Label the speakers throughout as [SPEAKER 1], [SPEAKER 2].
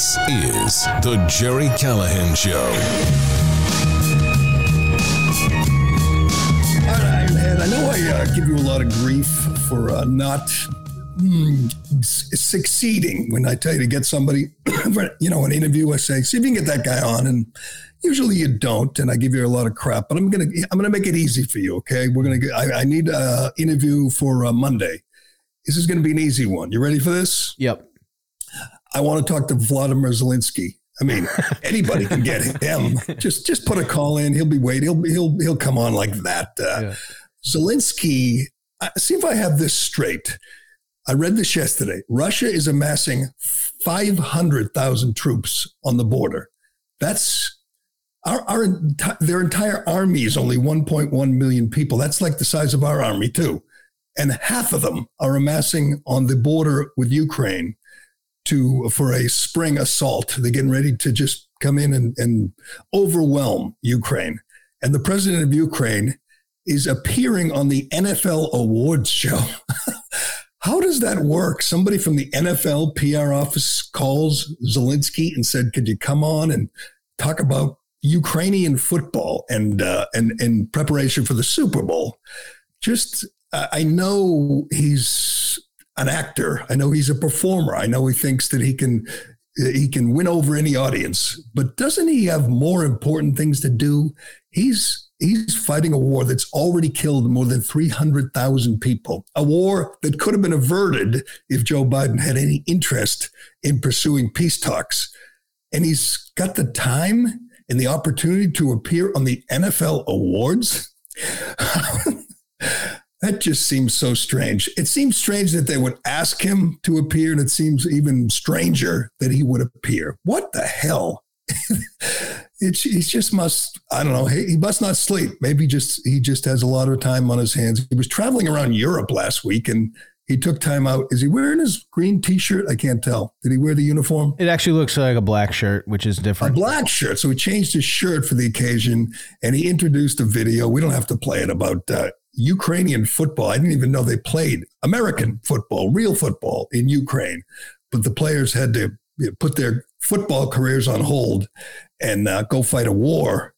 [SPEAKER 1] This is The Gerry Callahan Show.
[SPEAKER 2] And I know I uh, give you a lot of grief for uh, not mm, succeeding when I tell you to get somebody, for, you know, an interview. I say, see if you can get that guy on, and usually you don't, and I give you a lot of crap. But I'm gonna I'm gonna make it easy for you. Okay, we're gonna get. I, I need an interview for uh, Monday. This is gonna be an easy one. You ready for this?
[SPEAKER 3] Yep.
[SPEAKER 2] I want to talk to Vladimir Zelensky. I mean, anybody can get him. Just just put a call in. He'll be waiting. He'll he'll he'll come on like that. Uh, yeah. Zelensky. See if I have this straight. I read this yesterday. Russia is amassing five hundred thousand troops on the border. That's our, our their entire army is only 1.1 million people. That's like the size of our army too, and half of them are amassing on the border with Ukraine to for a spring assault. They're getting ready to just come in and, and overwhelm Ukraine. And the president of Ukraine is appearing on the NFL awards show. How does that work? Somebody from the NFL PR office calls Zelensky and said, "Could you come on and talk about Ukrainian football and uh, and and preparation for the Super Bowl?" Just, I know he's an actor. I know he's a performer. I know he thinks that he can he can win over any audience, but doesn't he have more important things to do? He's he's fighting a war that's already killed more than 300,000 people. A war that could have been averted if Joe Biden had any interest in pursuing peace talks. And he's got the time and the opportunity to appear on the NFL awards. That just seems so strange. It seems strange that they would ask him to appear, and it seems even stranger that he would appear. What the hell? it, he just must, I don't know, he, he must not sleep. Maybe just he just has a lot of time on his hands. He was traveling around Europe last week and he took time out. Is he wearing his green t-shirt? I can't tell. Did he wear the uniform?
[SPEAKER 3] It actually looks like a black shirt, which is different.
[SPEAKER 2] A black shirt. So he changed his shirt for the occasion and he introduced a video. We don't have to play it about uh, Ukrainian football. I didn't even know they played American football, real football in Ukraine. But the players had to put their football careers on hold and uh, go fight a war.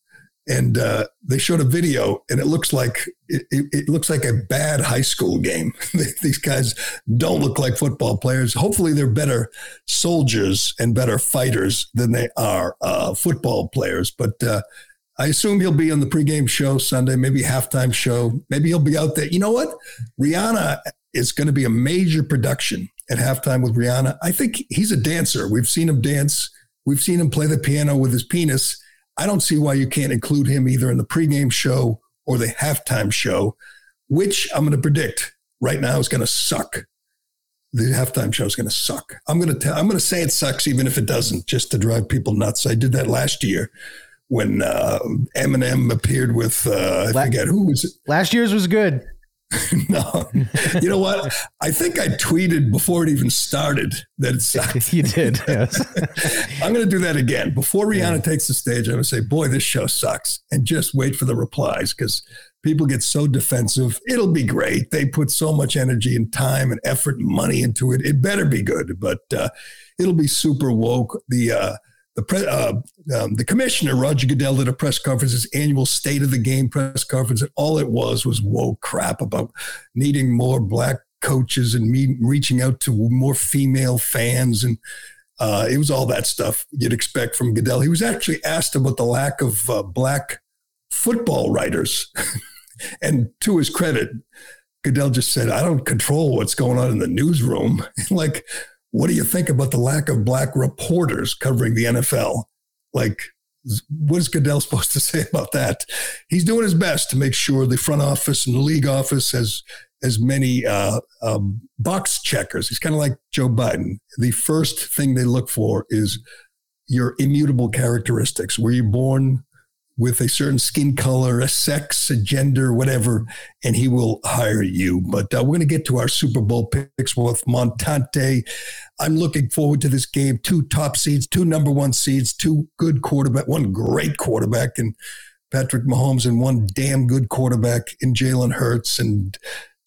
[SPEAKER 2] And uh, they showed a video, and it looks like it, it, it looks like a bad high school game. These guys don't look like football players. Hopefully, they're better soldiers and better fighters than they are uh, football players. But uh, I assume he'll be on the pregame show Sunday, maybe halftime show. Maybe he'll be out there. You know what? Rihanna is going to be a major production at halftime with Rihanna. I think he's a dancer. We've seen him dance. We've seen him play the piano with his penis. I don't see why you can't include him either in the pregame show or the halftime show, which I'm going to predict right now is going to suck. The halftime show is going to suck. I'm going to tell. I'm going to say it sucks, even if it doesn't, just to drive people nuts. I did that last year when uh, Eminem appeared with uh, I forget who was it.
[SPEAKER 3] Last year's was good.
[SPEAKER 2] no, you know what? I think I tweeted before it even started that it sucked.
[SPEAKER 3] you did, yes.
[SPEAKER 2] I'm going to do that again before Rihanna yeah. takes the stage. I'm going to say, "Boy, this show sucks," and just wait for the replies because people get so defensive. It'll be great. They put so much energy and time and effort and money into it. It better be good, but uh, it'll be super woke. The uh, the pre, uh, um, the commissioner Roger Goodell did a press conference, his annual State of the Game press conference, and all it was was whoa crap about needing more black coaches and me reaching out to more female fans, and uh, it was all that stuff you'd expect from Goodell. He was actually asked about the lack of uh, black football writers, and to his credit, Goodell just said, "I don't control what's going on in the newsroom." like what do you think about the lack of black reporters covering the NFL? Like, what is Goodell supposed to say about that? He's doing his best to make sure the front office and the league office has as many uh, um, box checkers. He's kind of like Joe Biden. The first thing they look for is your immutable characteristics. Were you born with a certain skin color, a sex, a gender, whatever, and he will hire you. But uh, we're going to get to our Super Bowl picks with Montante. I'm looking forward to this game. Two top seeds, two number one seeds, two good quarterback, one great quarterback, and Patrick Mahomes, and one damn good quarterback in Jalen Hurts. And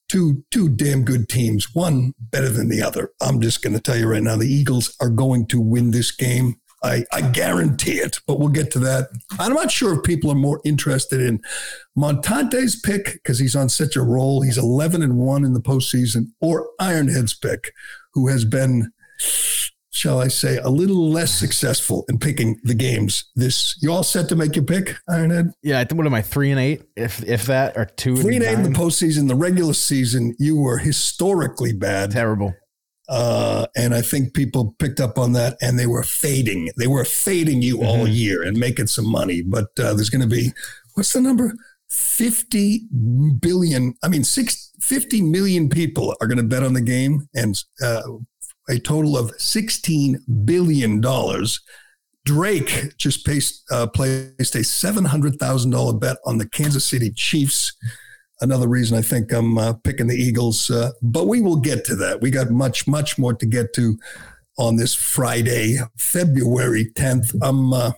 [SPEAKER 2] two two damn good teams, one better than the other. I'm just going to tell you right now, the Eagles are going to win this game. I, I guarantee it, but we'll get to that. I'm not sure if people are more interested in Montante's pick because he's on such a roll. He's 11 and 1 in the postseason, or Ironhead's pick, who has been, shall I say, a little less successful in picking the games. This you all set to make your pick, Ironhead?
[SPEAKER 3] Yeah, I think what am I three and eight, if if that, or two
[SPEAKER 2] Three and eight in the postseason. The regular season, you were historically bad.
[SPEAKER 3] Terrible.
[SPEAKER 2] Uh, and I think people picked up on that and they were fading. They were fading you all
[SPEAKER 3] Mhm.
[SPEAKER 2] year and making some money. But uh, there's going to be, what's the number? 50 billion. I mean, six, 50 million people are going to bet on the game and uh, a total of $16 billion. Drake just placed, uh, placed a $700,000 bet on the Kansas City Chiefs another reason I think I'm uh, picking the Eagles. Uh, but we will get to that. We got much, much more to get to on this Friday, February 10th. I'm, uh,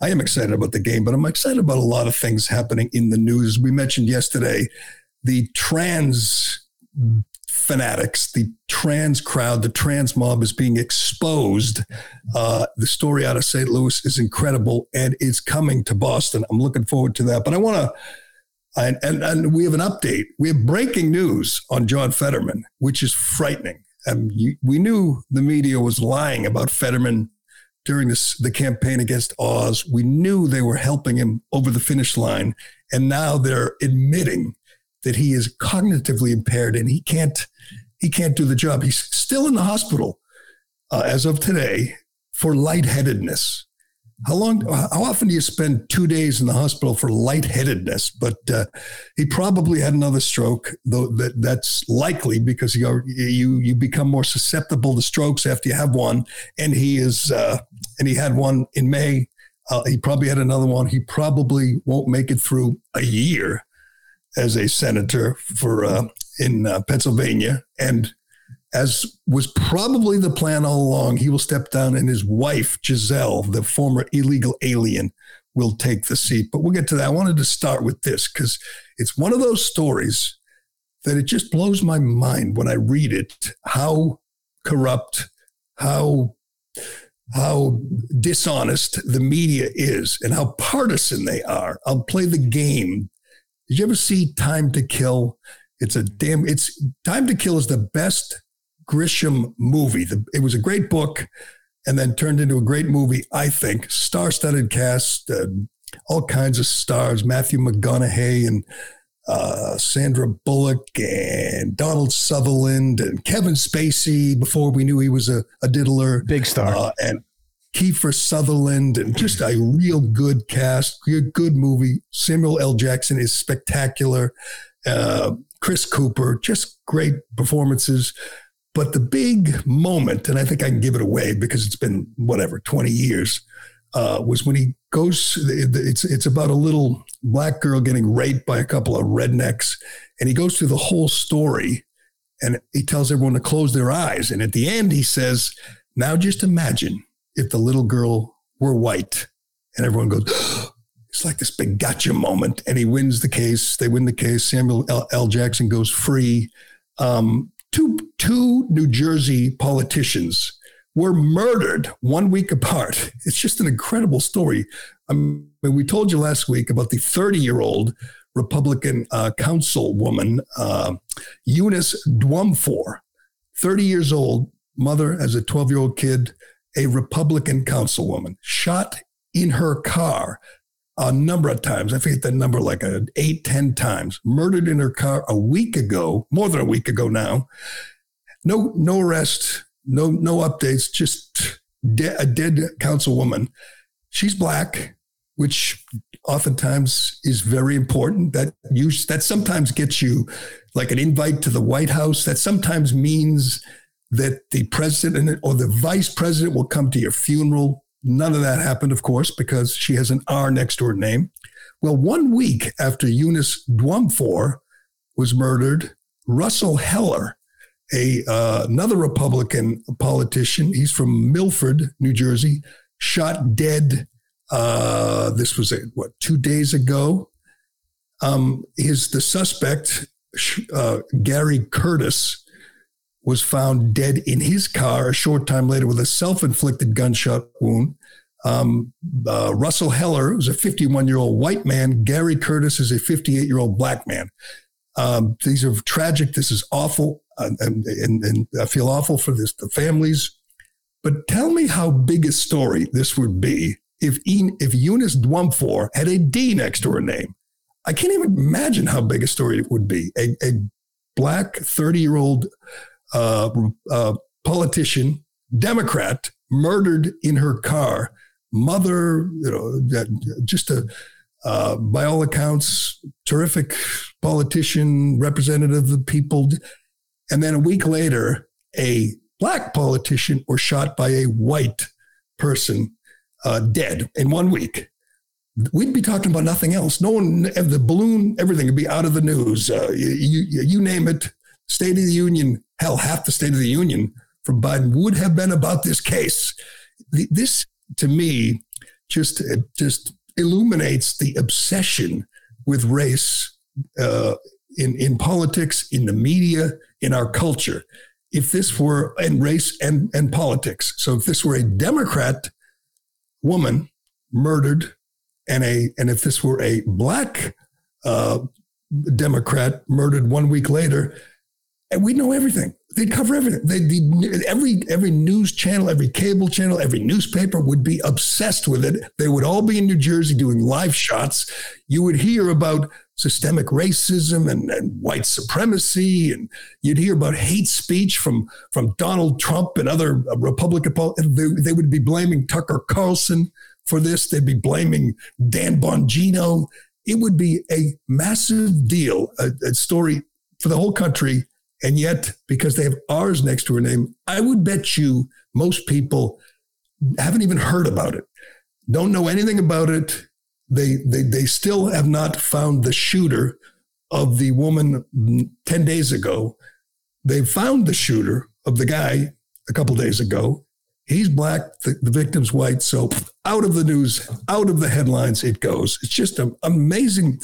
[SPEAKER 2] I am excited about the game, but I'm excited about a lot of things happening in the news. We mentioned yesterday the trans fanatics, the trans crowd, the trans mob is being exposed. Uh, the story out of St. Louis is incredible and it's coming to Boston. I'm looking forward to that. But I want to and, and, and we have an update. We have breaking news on John Fetterman, which is frightening. Um, you, we knew the media was lying about Fetterman during this, the campaign against Oz. We knew they were helping him over the finish line. And now they're admitting that he is cognitively impaired and he can't, he can't do the job. He's still in the hospital uh, as of today for lightheadedness. How long? How often do you spend two days in the hospital for lightheadedness? But uh, he probably had another stroke, though that that's likely because you you you become more susceptible to strokes after you have one. And he is, uh, and he had one in May. Uh, he probably had another one. He probably won't make it through a year as a senator for uh, in uh, Pennsylvania. And as was probably the plan all along, he will step down and his wife, Gisele, the former illegal alien, will take the seat. But we'll get to that. I wanted to start with this because it's one of those stories that it just blows my mind when I read it how corrupt, how how dishonest the media is and how partisan they are. I'll play the game. Did you ever see Time to Kill? It's a damn it's Time to Kill is the best Grisham movie. The, it was a great book and then turned into a great movie, I think. Star studded cast, uh, all kinds of stars Matthew McConaughey and uh, Sandra Bullock and Donald Sutherland and Kevin Spacey before we knew he was a, a diddler.
[SPEAKER 3] Big star.
[SPEAKER 2] Uh, and Kiefer Sutherland and just a real good cast, good, good movie. Samuel L. Jackson is spectacular. Uh, Chris Cooper, just great performances. But the big moment, and I think I can give it away because it's been whatever twenty years, uh, was when he goes. It's it's about a little black girl getting raped by a couple of rednecks, and he goes through the whole story, and he tells everyone to close their eyes. And at the end, he says, "Now just imagine if the little girl were white," and everyone goes. It's like this big gotcha moment, and he wins the case. They win the case. Samuel L. L. Jackson goes free. Um, two two New Jersey politicians were murdered one week apart. It's just an incredible story. I mean, we told you last week about the 30 year old Republican uh, councilwoman, uh, Eunice Dwumfour, 30 years old, mother as a 12 year old kid, a Republican councilwoman, shot in her car a number of times. I forget the number, like eight, ten times. Murdered in her car a week ago, more than a week ago now. No, no arrest, no, no updates. Just de- a dead councilwoman. She's black, which oftentimes is very important. That you that sometimes gets you like an invite to the White House. That sometimes means that the president or the vice president will come to your funeral. None of that happened, of course, because she has an R next to her name. Well, one week after Eunice Dwumfour was murdered, Russell Heller, a uh, another Republican politician, he's from Milford, New Jersey, shot dead. Uh, this was what two days ago. Um, his the suspect uh, Gary Curtis was found dead in his car a short time later with a self inflicted gunshot wound. Um, uh, Russell Heller was a 51 year old white man. Gary Curtis is a 58 year old black man. Um, these are tragic. This is awful. Uh, and, and, and, I feel awful for this, the families. But tell me how big a story this would be if, if Eunice Dwumfour had a D next to her name. I can't even imagine how big a story it would be. A, a black 30 year old uh, uh, politician, Democrat, murdered in her car. Mother, you know, just a, uh, by all accounts, terrific politician, representative of the people. And then a week later, a black politician was shot by a white person, uh, dead in one week we'd be talking about nothing else. No one, the balloon, everything would be out of the news. Uh, you, you, you, name it, State of the Union, hell, half the State of the Union from Biden would have been about this case. This, to me, just just illuminates the obsession with race uh, in in politics, in the media, in our culture. If this were and race and and politics, so if this were a Democrat woman murdered and a and if this were a black uh, Democrat murdered one week later, and we know everything. They'd cover everything. They, would every every news channel, every cable channel, every newspaper would be obsessed with it. They would all be in New Jersey doing live shots. You would hear about systemic racism and, and white supremacy, and you'd hear about hate speech from from Donald Trump and other uh, Republican. They, they would be blaming Tucker Carlson for this. They'd be blaming Dan Bongino. It would be a massive deal, a, a story for the whole country. And yet, because they have ours next to her name, I would bet you most people haven't even heard about it, don't know anything about it. They, they, they still have not found the shooter of the woman 10 days ago. They found the shooter of the guy a couple days ago. He's black, the, the, victim's white. So out of the news, out of the headlines, it goes. It's just an amazing.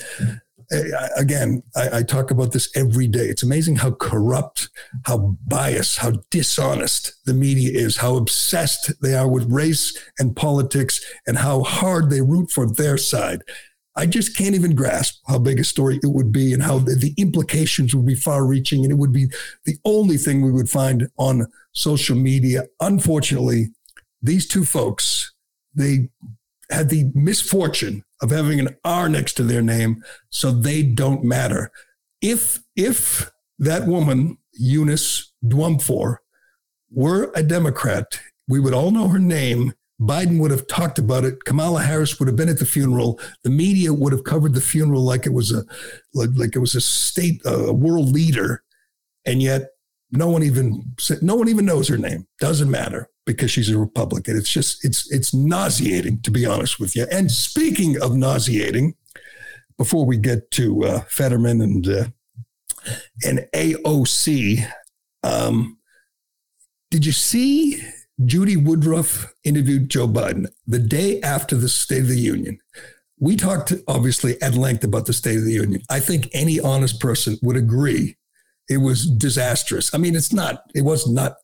[SPEAKER 2] Again, I, I talk about this every day. It's amazing how corrupt, how biased, how dishonest the media is, how obsessed they are with race and politics, and how hard they root for their side. I just can't even grasp how big a story it would be and how the, the implications would be far reaching. And it would be the only thing we would find on social media. Unfortunately, these two folks, they had the misfortune of having an R next to their name, so they don't matter. If if that woman, Eunice Dwumfour, were a Democrat, we would all know her name Biden would have talked about it. Kamala Harris would have been at the funeral. The media would have covered the funeral like it was a like it was a state a world leader, and yet no one even no one even knows her name. Doesn't matter because she's a Republican. It's just it's it's nauseating to be honest with you. And speaking of nauseating, before we get to uh, Fetterman and uh, and AOC, um, did you see Judy Woodruff interviewed Joe Biden the day after the State of the Union. We talked obviously at length about the State of the Union. I think any honest person would agree it was disastrous. I mean, it's not, it was not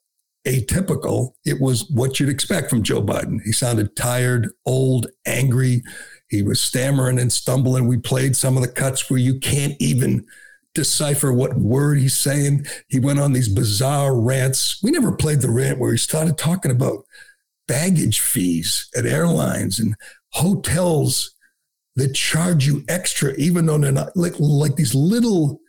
[SPEAKER 2] atypical. It was what you'd expect from Joe Biden. He sounded tired, old, angry. He was stammering and stumbling. We played some of the cuts where you can't even decipher what word he's saying. He went on these bizarre rants. We never played the rant where he started talking about baggage fees at airlines and hotels that charge you extra, even though they're not like, like these little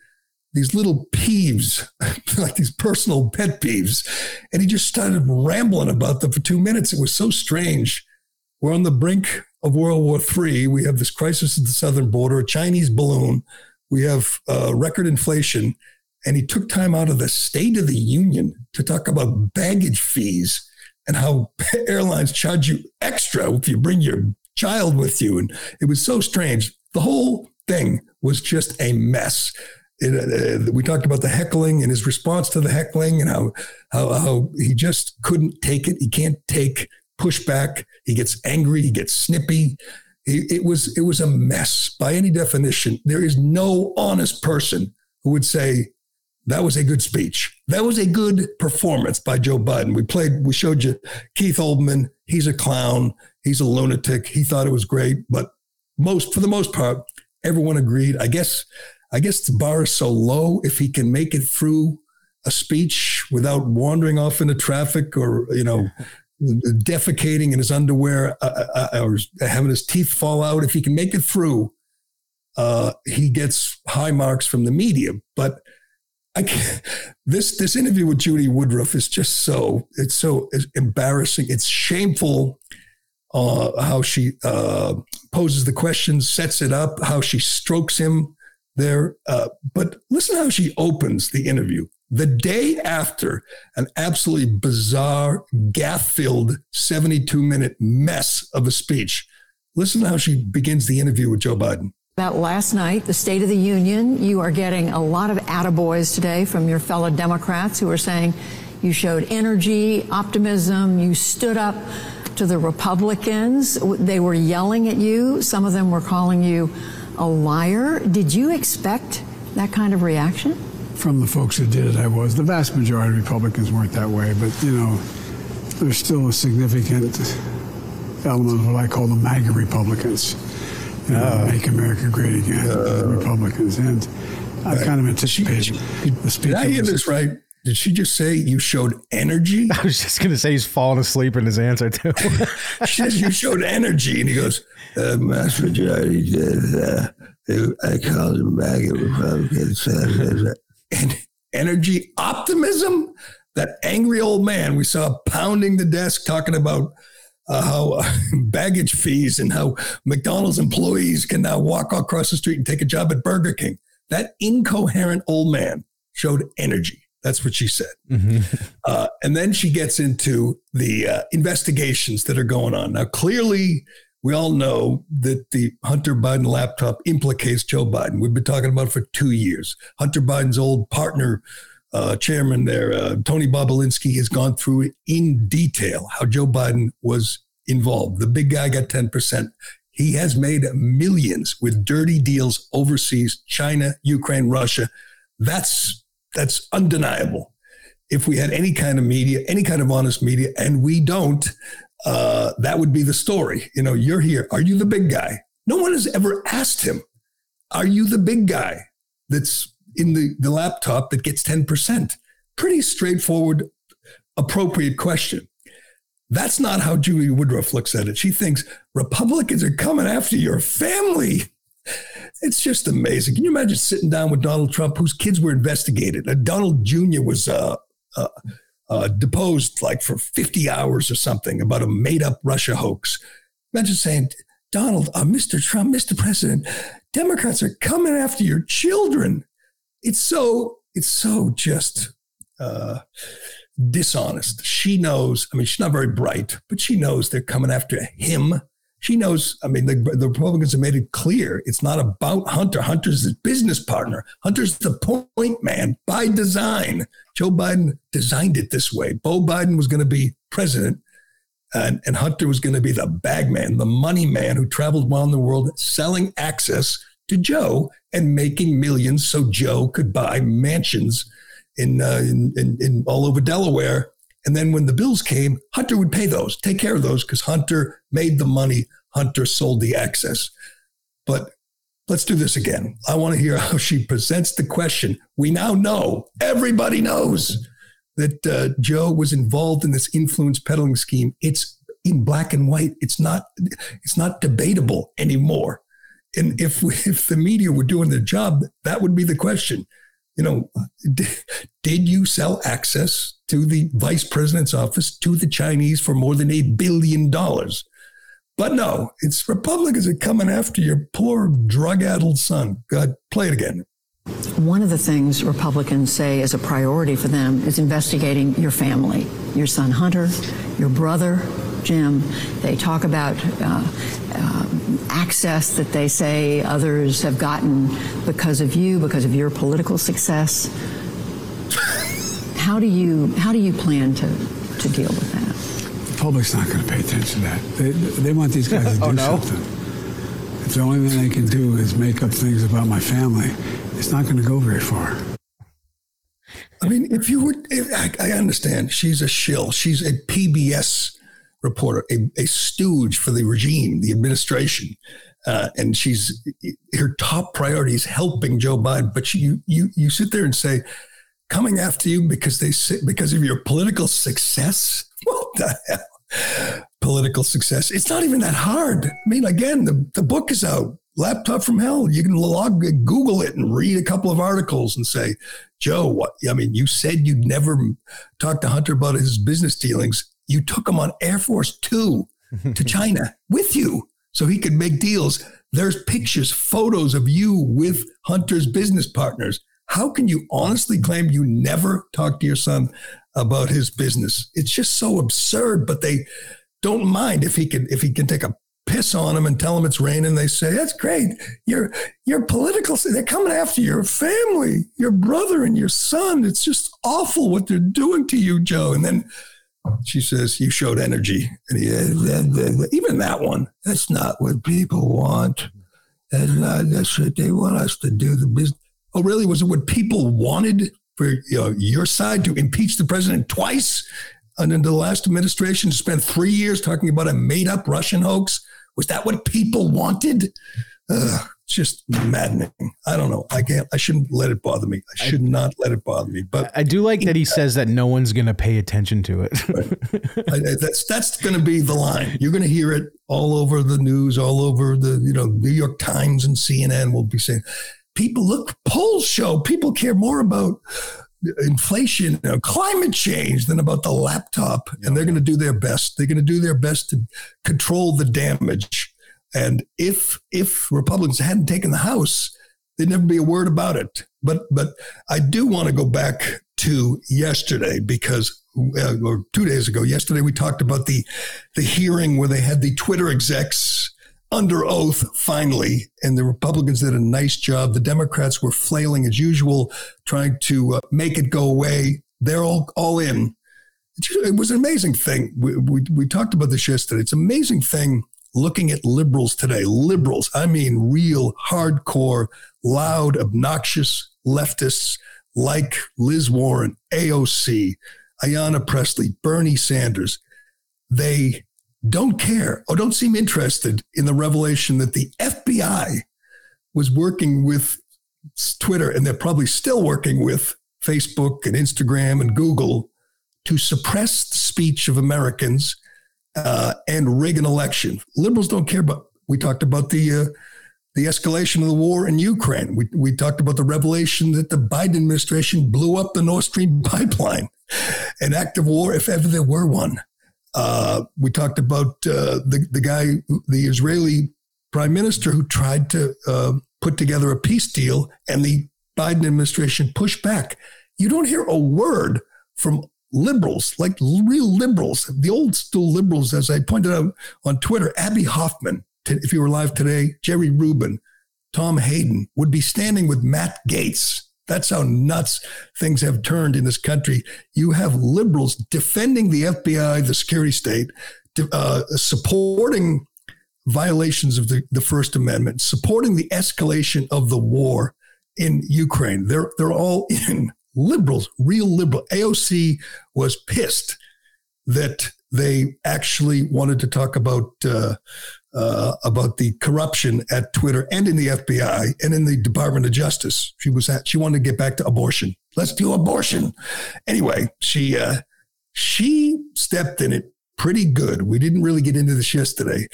[SPEAKER 2] these little peeves, like these personal pet peeves. And he just started rambling about them for two minutes. It was so strange. We're on the brink of World War III. We have this crisis at the southern border, a Chinese balloon we have uh, record inflation. And he took time out of the State of the Union to talk about baggage fees and how airlines charge you extra if you bring your child with you. And it was so strange. The whole thing was just a mess. It, uh, we talked about the heckling and his response to the heckling and how, how, how he just couldn't take it. He can't take pushback. He gets angry. He gets snippy. It, was it was a mess by any definition. There is no honest person who would say, that was a good speech. That was a good performance by Joe Biden. We played, we showed you Keith Olbermann. He's a clown. He's a lunatic. He thought it was great, but most, for the most part, everyone agreed. I guess, I guess the bar is so low. If he can make it through a speech without wandering off into traffic or, you know, defecating in his underwear uh, uh, uh, or having his teeth fall out, if he can make it through, uh, he gets high marks from the media. But I can't, this this interview with Judy Woodruff is just so it's so embarrassing. It's shameful uh, how she uh, poses the questions, sets it up, how she strokes him there. Uh, but listen how she opens the interview. The day after an absolutely bizarre, gaffe filled 72 minute mess of a speech, listen how she begins the interview with Joe Biden.
[SPEAKER 4] About last night, the State of the Union, you are getting a lot of attaboys today from your fellow Democrats who are saying you showed energy, optimism, you stood up to the Republicans. They were yelling at you. Some of them were calling you a liar. Did you expect that kind of reaction?
[SPEAKER 5] From the folks who did it, I was. The vast majority of Republicans weren't that way, but you know, there's still a significant element of what I call the MAGA Republicans. You know, uh, make America great again, uh, Republicans. And I kind of anticipated the speech.
[SPEAKER 2] Did I hear this right? Did she just say you showed energy?
[SPEAKER 3] I was just going to say he's falling asleep in his answer too.
[SPEAKER 2] she says you showed energy, and he goes, uh, "Mass majority did. Uh, I called him back at Republicans. and energy, optimism. That angry old man we saw pounding the desk, talking about uh, how uh, baggage fees and how McDonald's employees can now walk across the street and take a job at Burger King. That incoherent old man showed energy. That's what she said. Mm-hmm. Uh, and then she gets into the uh, investigations that are going on. Now, clearly, we all know that the Hunter Biden laptop implicates Joe Biden. We've been talking about it for two years. Hunter Biden's old partner, uh, chairman there, uh, Tony Bobulinski, has gone through it in detail how Joe Biden was involved. The big guy got 10%. He has made millions with dirty deals overseas, China, Ukraine, Russia. That's that's undeniable. If we had any kind of media, any kind of honest media, and we don't, uh, that would be the story. You know, you're here. Are you the big guy? No one has ever asked him, Are you the big guy that's in the, the laptop that gets 10%? Pretty straightforward, appropriate question. That's not how Julie Woodruff looks at it. She thinks Republicans are coming after your family. It's just amazing. Can you imagine sitting down with Donald Trump, whose kids were investigated? Uh, Donald Jr. was uh, uh, uh, deposed like for 50 hours or something about a made up Russia hoax. Imagine saying, Donald, uh, Mr. Trump, Mr. President, Democrats are coming after your children. It's so, it's so just uh, dishonest. She knows, I mean, she's not very bright, but she knows they're coming after him she knows. I mean, the, the, Republicans have made it clear it's not about Hunter. Hunter's his business partner. Hunter's the point man by design. Joe Biden designed it this way. Beau Biden was going to be president, and, and Hunter was going to be the bag man, the money man who traveled around the world selling access to Joe and making millions so Joe could buy mansions in, uh, in, in, in all over Delaware and then when the bills came, Hunter would pay those, take care of those, because Hunter made the money. Hunter sold the access. But let's do this again. I want to hear how she presents the question. We now know, everybody knows that uh, Joe was involved in this influence peddling scheme. It's in black and white. It's not. It's not debatable anymore. And if we, if the media were doing their job, that would be the question you know, did you sell access to the vice president's office to the Chinese for more than a billion dollars? But no, it's Republicans are coming after your poor drug addled son. God, play it again.
[SPEAKER 4] One of the things Republicans say is a priority for them is investigating your family, your son Hunter, your brother, Jim. They talk about uh, uh, access that they say others have gotten because of you, because of your political success. How do you how do you plan to to deal with that?
[SPEAKER 5] The public's not going to pay attention to that. They, they want these guys to oh, do oh, no? something. if the only thing they can do is make up things about my family, it's not going to go very far.
[SPEAKER 2] I mean, if you would, if, I, I, understand she's a shill. She's a PBS reporter, a, a stooge for the regime, the administration. Uh, and she's her top priority is helping Joe Biden. But you you you sit there and say, coming after you because they because of your political success. What the hell? Political success. It's not even that hard. I mean, again, the, the book is out. Laptop from hell. You can log Google it and read a couple of articles and say, Joe, what I mean, you said you'd never talk to Hunter about his business dealings. You took him on Air Force Two to China with you so he could make deals. There's pictures, photos of you with Hunter's business partners. How can you honestly claim you never talked to your son about his business? It's just so absurd, but they don't mind if he can if he can take a piss on him and tell him it's raining. They say, that's great. You're, you're political. They're coming after your family, your brother and your son. It's just awful what they're doing to you, Joe. And then she says, you showed energy. And he, uh, even that one, that's not what people want. That's not, that's what they want us to do. The business. Oh, really? Was it what people wanted for you know, your side to impeach the president twice? And in the last administration, spent three years talking about a made up Russian hoax. Was that what people wanted? Ugh, it's just maddening. I don't know. I can't. I shouldn't let it bother me. I should I, not let it bother me. But
[SPEAKER 3] I do like that he says that no one's going to pay attention to it.
[SPEAKER 2] right. I, that's that's going to be the line. You're going to hear it all over the news, all over the you know New York Times and CNN will be saying, "People look polls show people care more about." inflation, you know, climate change than about the laptop. And they're going to do their best. They're going to do their best to control the damage. And if if Republicans hadn't taken the House, there'd never be a word about it. But but I do want to go back to yesterday because uh, or two days ago, yesterday we talked about the the hearing where they had the Twitter execs under oath finally, and the Republicans did a nice job. The Democrats were flailing as usual, trying to uh, make it go away. They're all all in. It was an amazing thing. We, we, we talked about this yesterday. It's an amazing thing looking at liberals today. Liberals, I mean, real hardcore, loud, obnoxious leftists like Liz Warren, AOC, Ayanna Pressley, Bernie Sanders. They don't care or don't seem interested in the revelation that the FBI was working with Twitter and they're probably still working with Facebook and Instagram and Google to suppress the speech of Americans uh, and rig an election. Liberals don't care about. We talked about the uh, the escalation of the war in Ukraine. We we talked about the revelation that the Biden administration blew up the Nord Stream pipeline, an act of war if ever there were one. Uh, we talked about uh, the the guy, the Israeli prime minister, who tried to uh, put together a peace deal, and the Biden administration pushed back. You don't hear a word from liberals, like real liberals, the old school liberals, as I pointed out on Twitter. Abbie Hoffman, if you were live today, Jerry Rubin, Tom Hayden would be standing with Matt Gaetz that's how nuts things have turned in this country. You have liberals defending the FBI, the security state, uh, supporting violations of the, the First Amendment, supporting the escalation of the war in Ukraine. They're, they're all in liberals, real liberal. AOC was pissed that they actually wanted to talk about uh, uh, about the corruption at Twitter and in the FBI and in the Department of Justice. She was at, she wanted to get back to abortion. Let's do abortion. Anyway, she uh, she stepped in it pretty good. We didn't really get into this yesterday,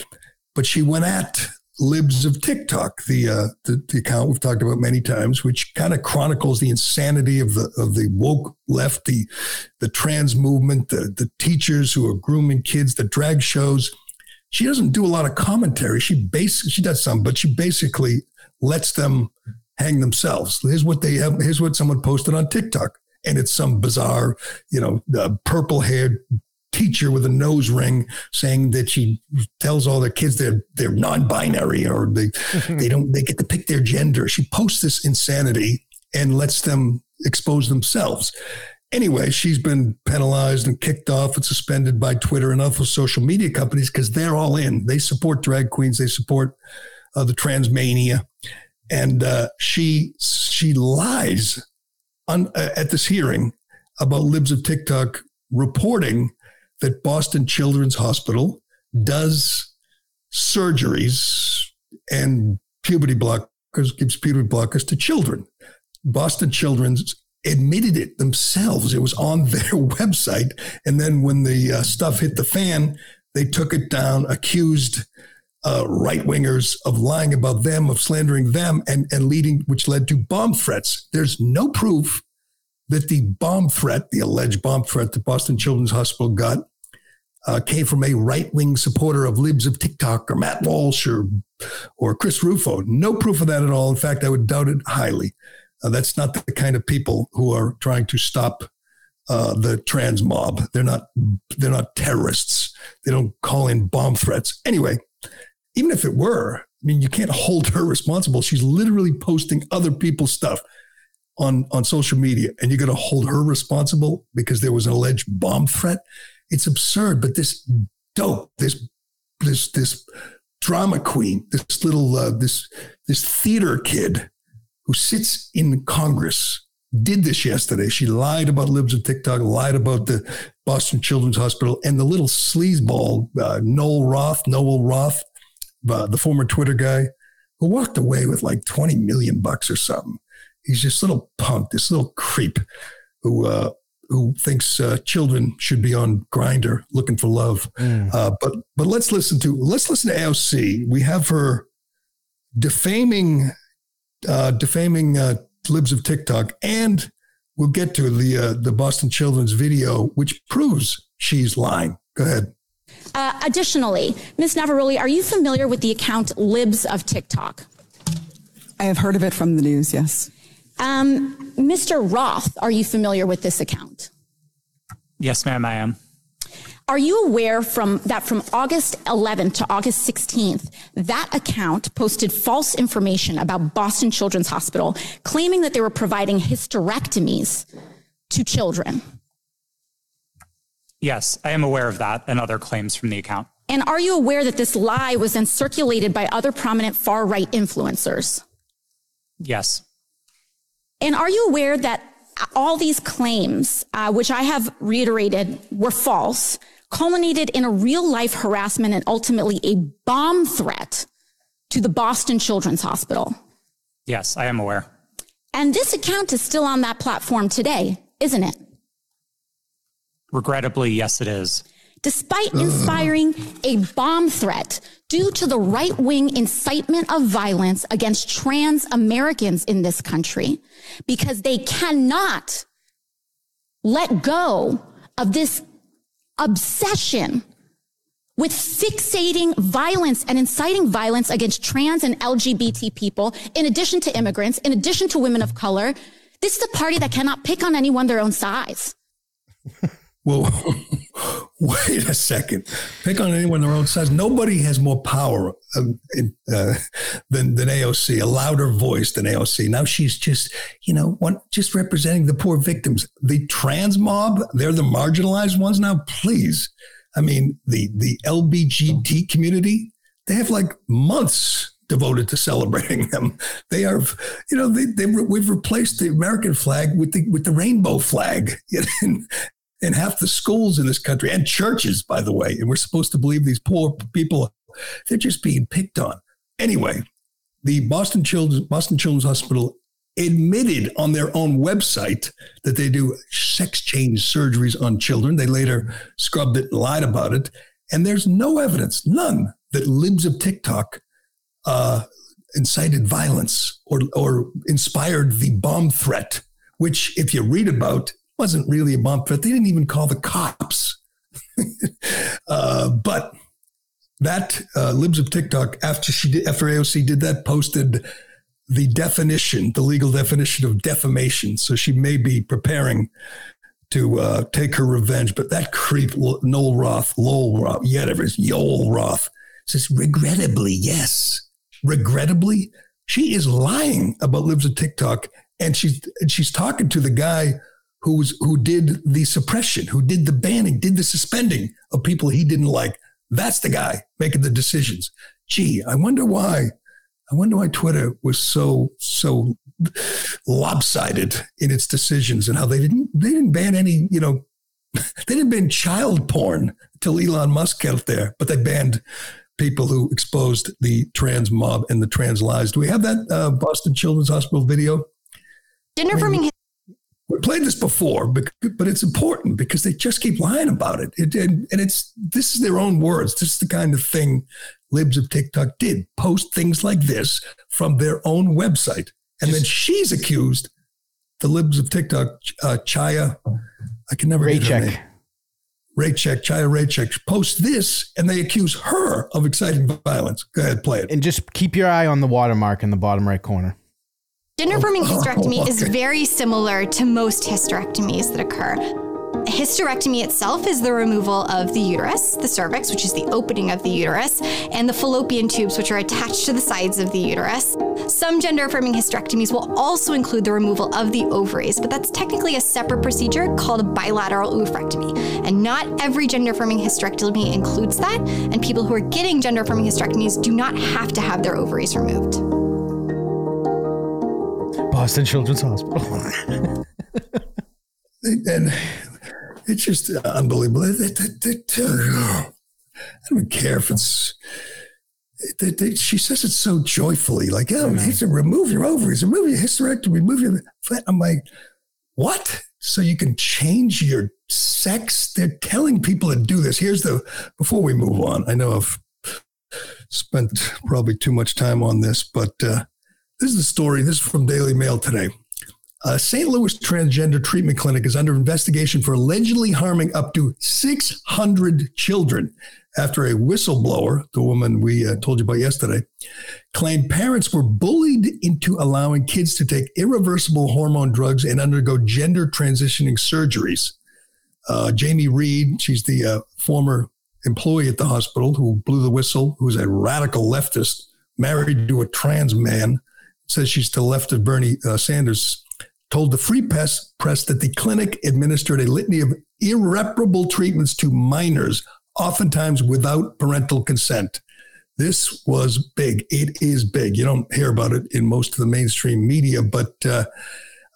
[SPEAKER 2] but she went at libs of TikTok, the, uh, the, the account we've talked about many times, which kind of chronicles the insanity of the of the woke left, the the trans movement, the the teachers who are grooming kids, the drag shows she doesn't do a lot of commentary. She base she does some, but she basically lets them hang themselves. Here's what they have. Here's what someone posted on TikTok, and it's some bizarre, you know, uh, purple haired teacher with a nose ring saying that she tells all their kids they're they're non-binary or they they don't they get to pick their gender. She posts this insanity and lets them expose themselves. Anyway, she's been penalized and kicked off and suspended by Twitter and other social media companies because they're all in. They support drag queens. They support uh, the transmania, and uh, she she lies on, uh, at this hearing about libs of TikTok reporting that Boston Children's Hospital does surgeries and puberty blockers, gives puberty blockers to children. Boston Children's admitted it themselves. It was on their website. And then when the uh, stuff hit the fan, they took it down, accused uh, right wingers of lying about them, of slandering them, and, and leading, which led to bomb threats. There's no proof that the bomb threat, the alleged bomb threat that Boston Children's Hospital got, uh, came from a right wing supporter of libs of TikTok or Matt Walsh or, or Chris Rufo. No proof of that at all. In fact, I would doubt it highly. Uh, that's not the kind of people who are trying to stop uh, the trans mob. They're not. They're not terrorists. They don't call in bomb threats. Anyway, even if it were, I mean, you can't hold her responsible. She's literally posting other people's stuff on on social media, and you're going to hold her responsible because there was an alleged bomb threat. It's absurd. But this dope, this this this drama queen, this little uh, this this theater kid who sits in Congress did this yesterday. She lied about libs of TikTok, lied about the Boston Children's Hospital, and the little sleazeball uh, Noel Roth, Noel Roth, uh, the former Twitter guy, who walked away with like twenty million bucks or something. He's this little punk, this little creep, who uh, who thinks uh, children should be on Grindr looking for love. Mm. Uh, but but let's listen to let's listen to AOC. We have her defaming uh, defaming uh, libs of TikTok, and we'll get to the uh, the Boston Children's video, which proves she's lying. Go ahead.
[SPEAKER 6] Uh, additionally, Ms. Navaroli, are you familiar with the account Libs of TikTok?
[SPEAKER 7] I have heard of it from the news. Yes.
[SPEAKER 6] Um, Mr. Roth, are you familiar with this account?
[SPEAKER 8] Yes, ma'am, I am.
[SPEAKER 6] Are you aware from that from August 11th to August 16th, that account posted false information about Boston Children's Hospital, claiming that they were providing hysterectomies to children?
[SPEAKER 8] Yes, I am aware of that and other claims from the account.
[SPEAKER 6] And are you aware that this lie was then circulated by other prominent far right influencers?
[SPEAKER 8] Yes.
[SPEAKER 6] And are you aware that all these claims, uh, which I have reiterated were false, culminated in a real life harassment and ultimately a bomb threat to the Boston Children's Hospital?
[SPEAKER 8] Yes, I am aware.
[SPEAKER 6] And this account is still on that platform today, isn't it?
[SPEAKER 8] Regrettably, yes, it is.
[SPEAKER 6] Despite inspiring a bomb threat due to the right wing incitement of violence against trans Americans in this country, because they cannot let go of this obsession with fixating violence and inciting violence against trans and LGBT people, in addition to immigrants, in addition to women of color. This is a party that cannot pick on anyone their own size.
[SPEAKER 2] Well, wait a second. Pick on anyone their own size. Nobody has more power um, uh, than than AOC, a louder voice than AOC. Now she's just, you know, one just representing the poor victims. The trans mob, they're the marginalized ones now. Please, I mean, the the LBGT community, they have like months devoted to celebrating them. They are, you know, they, they we've replaced the American flag with the with the rainbow flag. in half the schools in this country and churches, by the way. And we're supposed to believe these poor people, they're just being picked on. Anyway, the Boston Children's, Boston Children's Hospital admitted on their own website that they do sex change surgeries on children. They later scrubbed it and lied about it. And there's no evidence, none, that libs of TikTok uh, incited violence or, or inspired the bomb threat, which, if you read about, wasn't really a bomb threat. They didn't even call the cops. uh, but that uh, libs of TikTok after she did, after AOC did that posted the definition, the legal definition of defamation. So she may be preparing to uh, take her revenge. But that creep, Noel Roth, Lowell Roth, whatever Yoel Roth, says, regrettably, yes, regrettably, she is lying about libs of TikTok, and she's and she's talking to the guy who's who did the suppression, who did the banning, did the suspending of people he didn't like. That's the guy making the decisions. Gee, I wonder why I wonder why Twitter was so so lopsided in its decisions and how they didn't they didn't ban any you know they didn't ban child porn till Elon Musk got there, but they banned people who exposed the trans mob and the trans lies. Do we have that uh, Boston Children's Hospital video?
[SPEAKER 9] Gender affirming.
[SPEAKER 2] We played this before, but, but it's important because they just keep lying about it. it and, and it's this is their own words. This is the kind of thing libs of TikTok did post things like this from their own website. And then she's accused the libs of TikTok, uh, Chaya, I can never
[SPEAKER 3] Raichik.
[SPEAKER 2] get her name. Raichik, Chaya Raichik, posts this and they accuse her of exciting violence. Go ahead, play it.
[SPEAKER 3] And just keep your eye on the watermark in the bottom right corner.
[SPEAKER 9] Gender affirming
[SPEAKER 2] Oh,
[SPEAKER 9] hysterectomy is very similar to most hysterectomies that occur. Hysterectomy itself is the removal of the uterus, the cervix, which is the opening of the uterus, and the fallopian tubes, which are attached to the sides of the uterus. Some gender affirming hysterectomies will also include the removal of the ovaries, but that's technically a separate procedure called a bilateral oophorectomy. And not every gender affirming hysterectomy includes that, and people who are getting gender affirming hysterectomies do not have to have their ovaries removed.
[SPEAKER 3] Boston Children's Hospital.
[SPEAKER 2] and it's just unbelievable. It- it- it- it- I don't care if it's. it- it- it- she says it so joyfully, like, "Oh, you to remove your ovaries, remove your hysterectomy, remove your." I'm like, "What?" So you can change your sex? They're telling people to do this. Here's the. Before we move on, I know I've spent probably too much time on this, but uh, this is the story. This is from Daily Mail today. A St. Louis transgender treatment clinic is under investigation for allegedly harming up to 600 children after a whistleblower, the woman we uh, told you about yesterday, claimed parents were bullied into allowing kids to take irreversible hormone drugs and undergo gender transitioning surgeries. Uh, Jamie Reed, she's the uh, former employee at the hospital who blew the whistle, who's a radical leftist, married to a trans man, says she's to the left of Bernie uh, Sanders, told the Free Press, press that the clinic administered a litany of irreparable treatments to minors, oftentimes without parental consent. This was big. It is big. You don't hear about it in most of the mainstream media, but uh,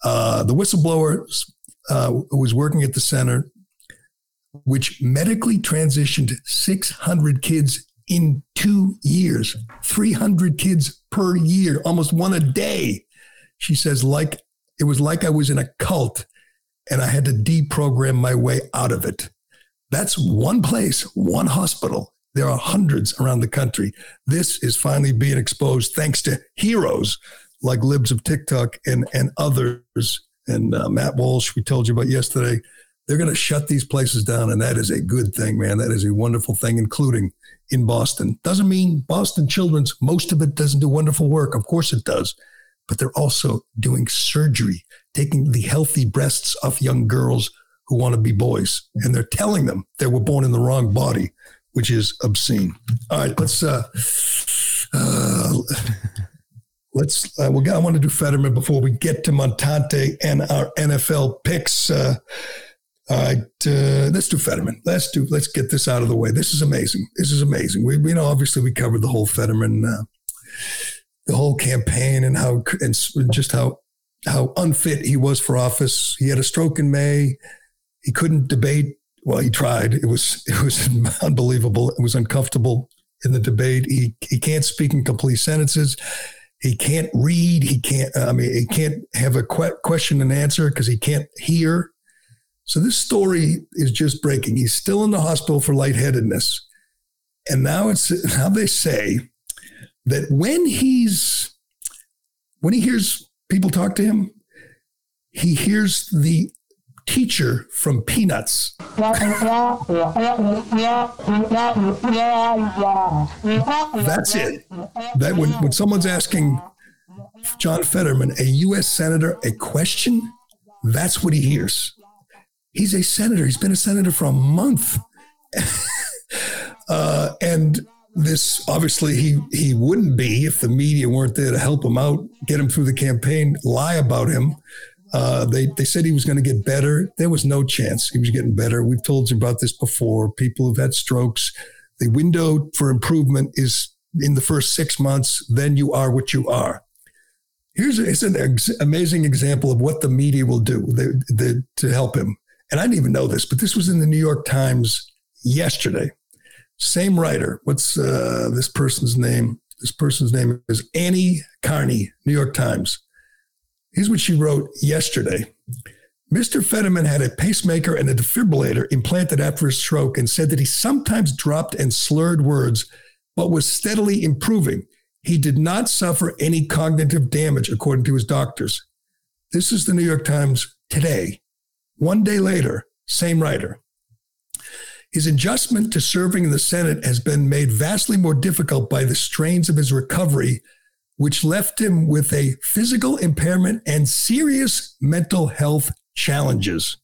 [SPEAKER 2] uh, the whistleblower uh, who was working at the center, which medically transitioned 600 kids in two years, 300 kids per year, almost one a day. She says, like it was like I was in a cult and I had to deprogram my way out of it. That's one place, one hospital. There are hundreds around the country. This is finally being exposed thanks to heroes like Libs of TikTok and, and others. And uh, Matt Walsh, we told you about yesterday. They're going to shut these places down, and that is a good thing, man. That is a wonderful thing, including in Boston. Doesn't mean Boston Children's, most of it doesn't do wonderful work. Of course it does. But they're also doing surgery, taking the healthy breasts off young girls who want to be boys. And they're telling them they were born in the wrong body, which is obscene. All right, let's. Uh, uh, Let's. Uh, we I want to do Fetterman before we get to Montante and our NFL picks. Uh, all right, uh, let's do Fetterman. Let's do. Let's get this out of the way. This is amazing. This is amazing. We, we know obviously we covered the whole Fetterman, uh, the whole campaign, and how and just how how unfit he was for office. He had a stroke in May. He couldn't debate. Well, he tried. It was it was unbelievable. It was uncomfortable in the debate. He he can't speak in complete sentences. He can't read. He can't. I mean, he can't have a que- question and answer because he can't hear. So this story is just breaking. He's still in the hospital for lightheadedness, and now it's now they say that when he's when he hears people talk to him, he hears the teacher from Peanuts. That's it. That when, when someone's asking John Fetterman, a U.S. senator, a question, that's what he hears. He's a senator. He's been a senator for a month, uh, and this obviously he he wouldn't be if the media weren't there to help him out, get him through the campaign, lie about him. Uh, they they said he was going to get better. There was no chance he was getting better. We've told you about this before. People who've had strokes, the window for improvement is in the first six months, then you are what you are. Here's it's an ex- amazing example of what the media will do the, the, to help him. And I didn't even know this, but this was in the New York Times yesterday. Same writer. What's uh, this person's name? This person's name is Annie Karni, New York Times. Here's what she wrote yesterday. Mr. Fetterman had a pacemaker and a defibrillator implanted after his stroke and said that he sometimes dropped and slurred words, but was steadily improving. He did not suffer any cognitive damage, according to his doctors. This is the New York Times today. One day later, same writer. His adjustment to serving in the Senate has been made vastly more difficult by the strains of his recovery, which left him with a physical impairment and serious mental health challenges.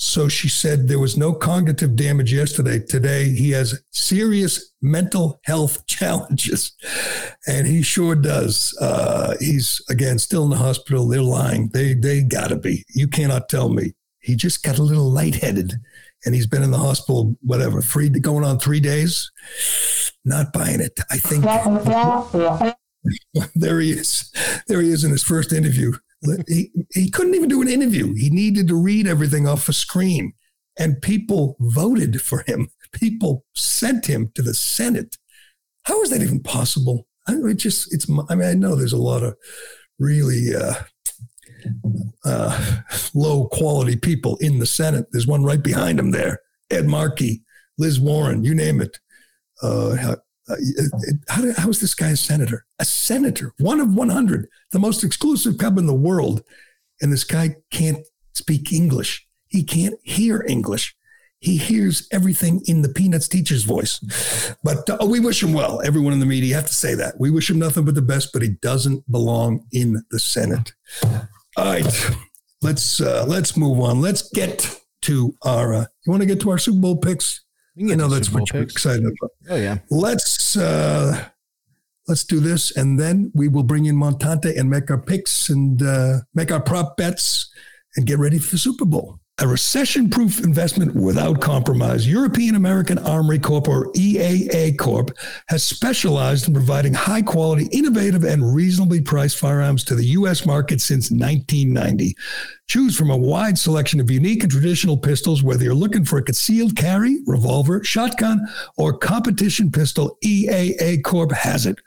[SPEAKER 2] So she said there was no cognitive damage yesterday. Today, he has serious mental health challenges. And he sure does. Uh, he's, again, still in the hospital. They're lying. They, they got to be. You cannot tell me. He just got a little lightheaded and he's been in the hospital, whatever, three going on three days. Not buying it. I think there he is. There he is in his first interview. He, he couldn't even do an interview. He needed to read everything off a screen. And people voted for him. People sent him to the Senate. How is that even possible? I mean, it just, it's, I mean, I know there's a lot of really uh, uh, low quality people in the Senate. There's one right behind him there Ed Markey, Liz Warren, you name it. Uh, uh, how, how is this guy a senator? A senator, one of 100, the most exclusive club in the world. And this guy can't speak English. He can't hear English. He hears everything in the Peanuts teacher's voice. But uh, we wish him well. Everyone in the media have to say that. We wish him nothing but the best, but he doesn't belong in the Senate. All right, let's uh, let's move on. Let's get to our. Uh, you want to get to our Super Bowl picks? I know that's what you're excited about.
[SPEAKER 3] Oh yeah.
[SPEAKER 2] Let's uh, let's do this, and then we will bring in Montante and make our picks and uh, make our prop bets and get ready for the Super Bowl a recession proof investment without compromise. European American Armory Corp, or EAA Corp, has specialized in providing high quality, innovative, and reasonably priced firearms to the U.S. market since 1990. Choose from a wide selection of unique and traditional pistols, whether you're looking for a concealed carry, revolver, shotgun, or competition pistol, EAA Corp has it.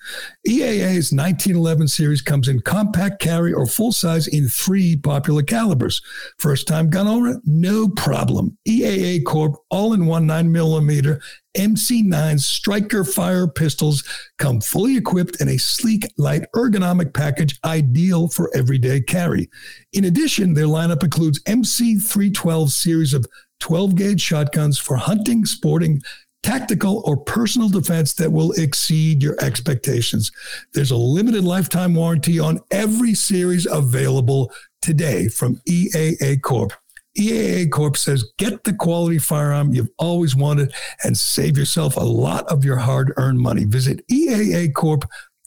[SPEAKER 2] EAA's 1911 series comes in compact carry or full size in three popular calibers. First time gun owner? No problem. EAA Corp all in one 9 millimeter MC9 Striker Fire pistols come fully equipped in a sleek, light, ergonomic package ideal for everyday carry. In addition, their lineup includes MC312 series of 12 gauge shotguns for hunting, sporting, tactical, or personal defense that will exceed your expectations. There's a limited lifetime warranty on every series available today from EAA Corp. EAA Corp says get the quality firearm you've always wanted and save yourself a lot of your hard earned money. Visit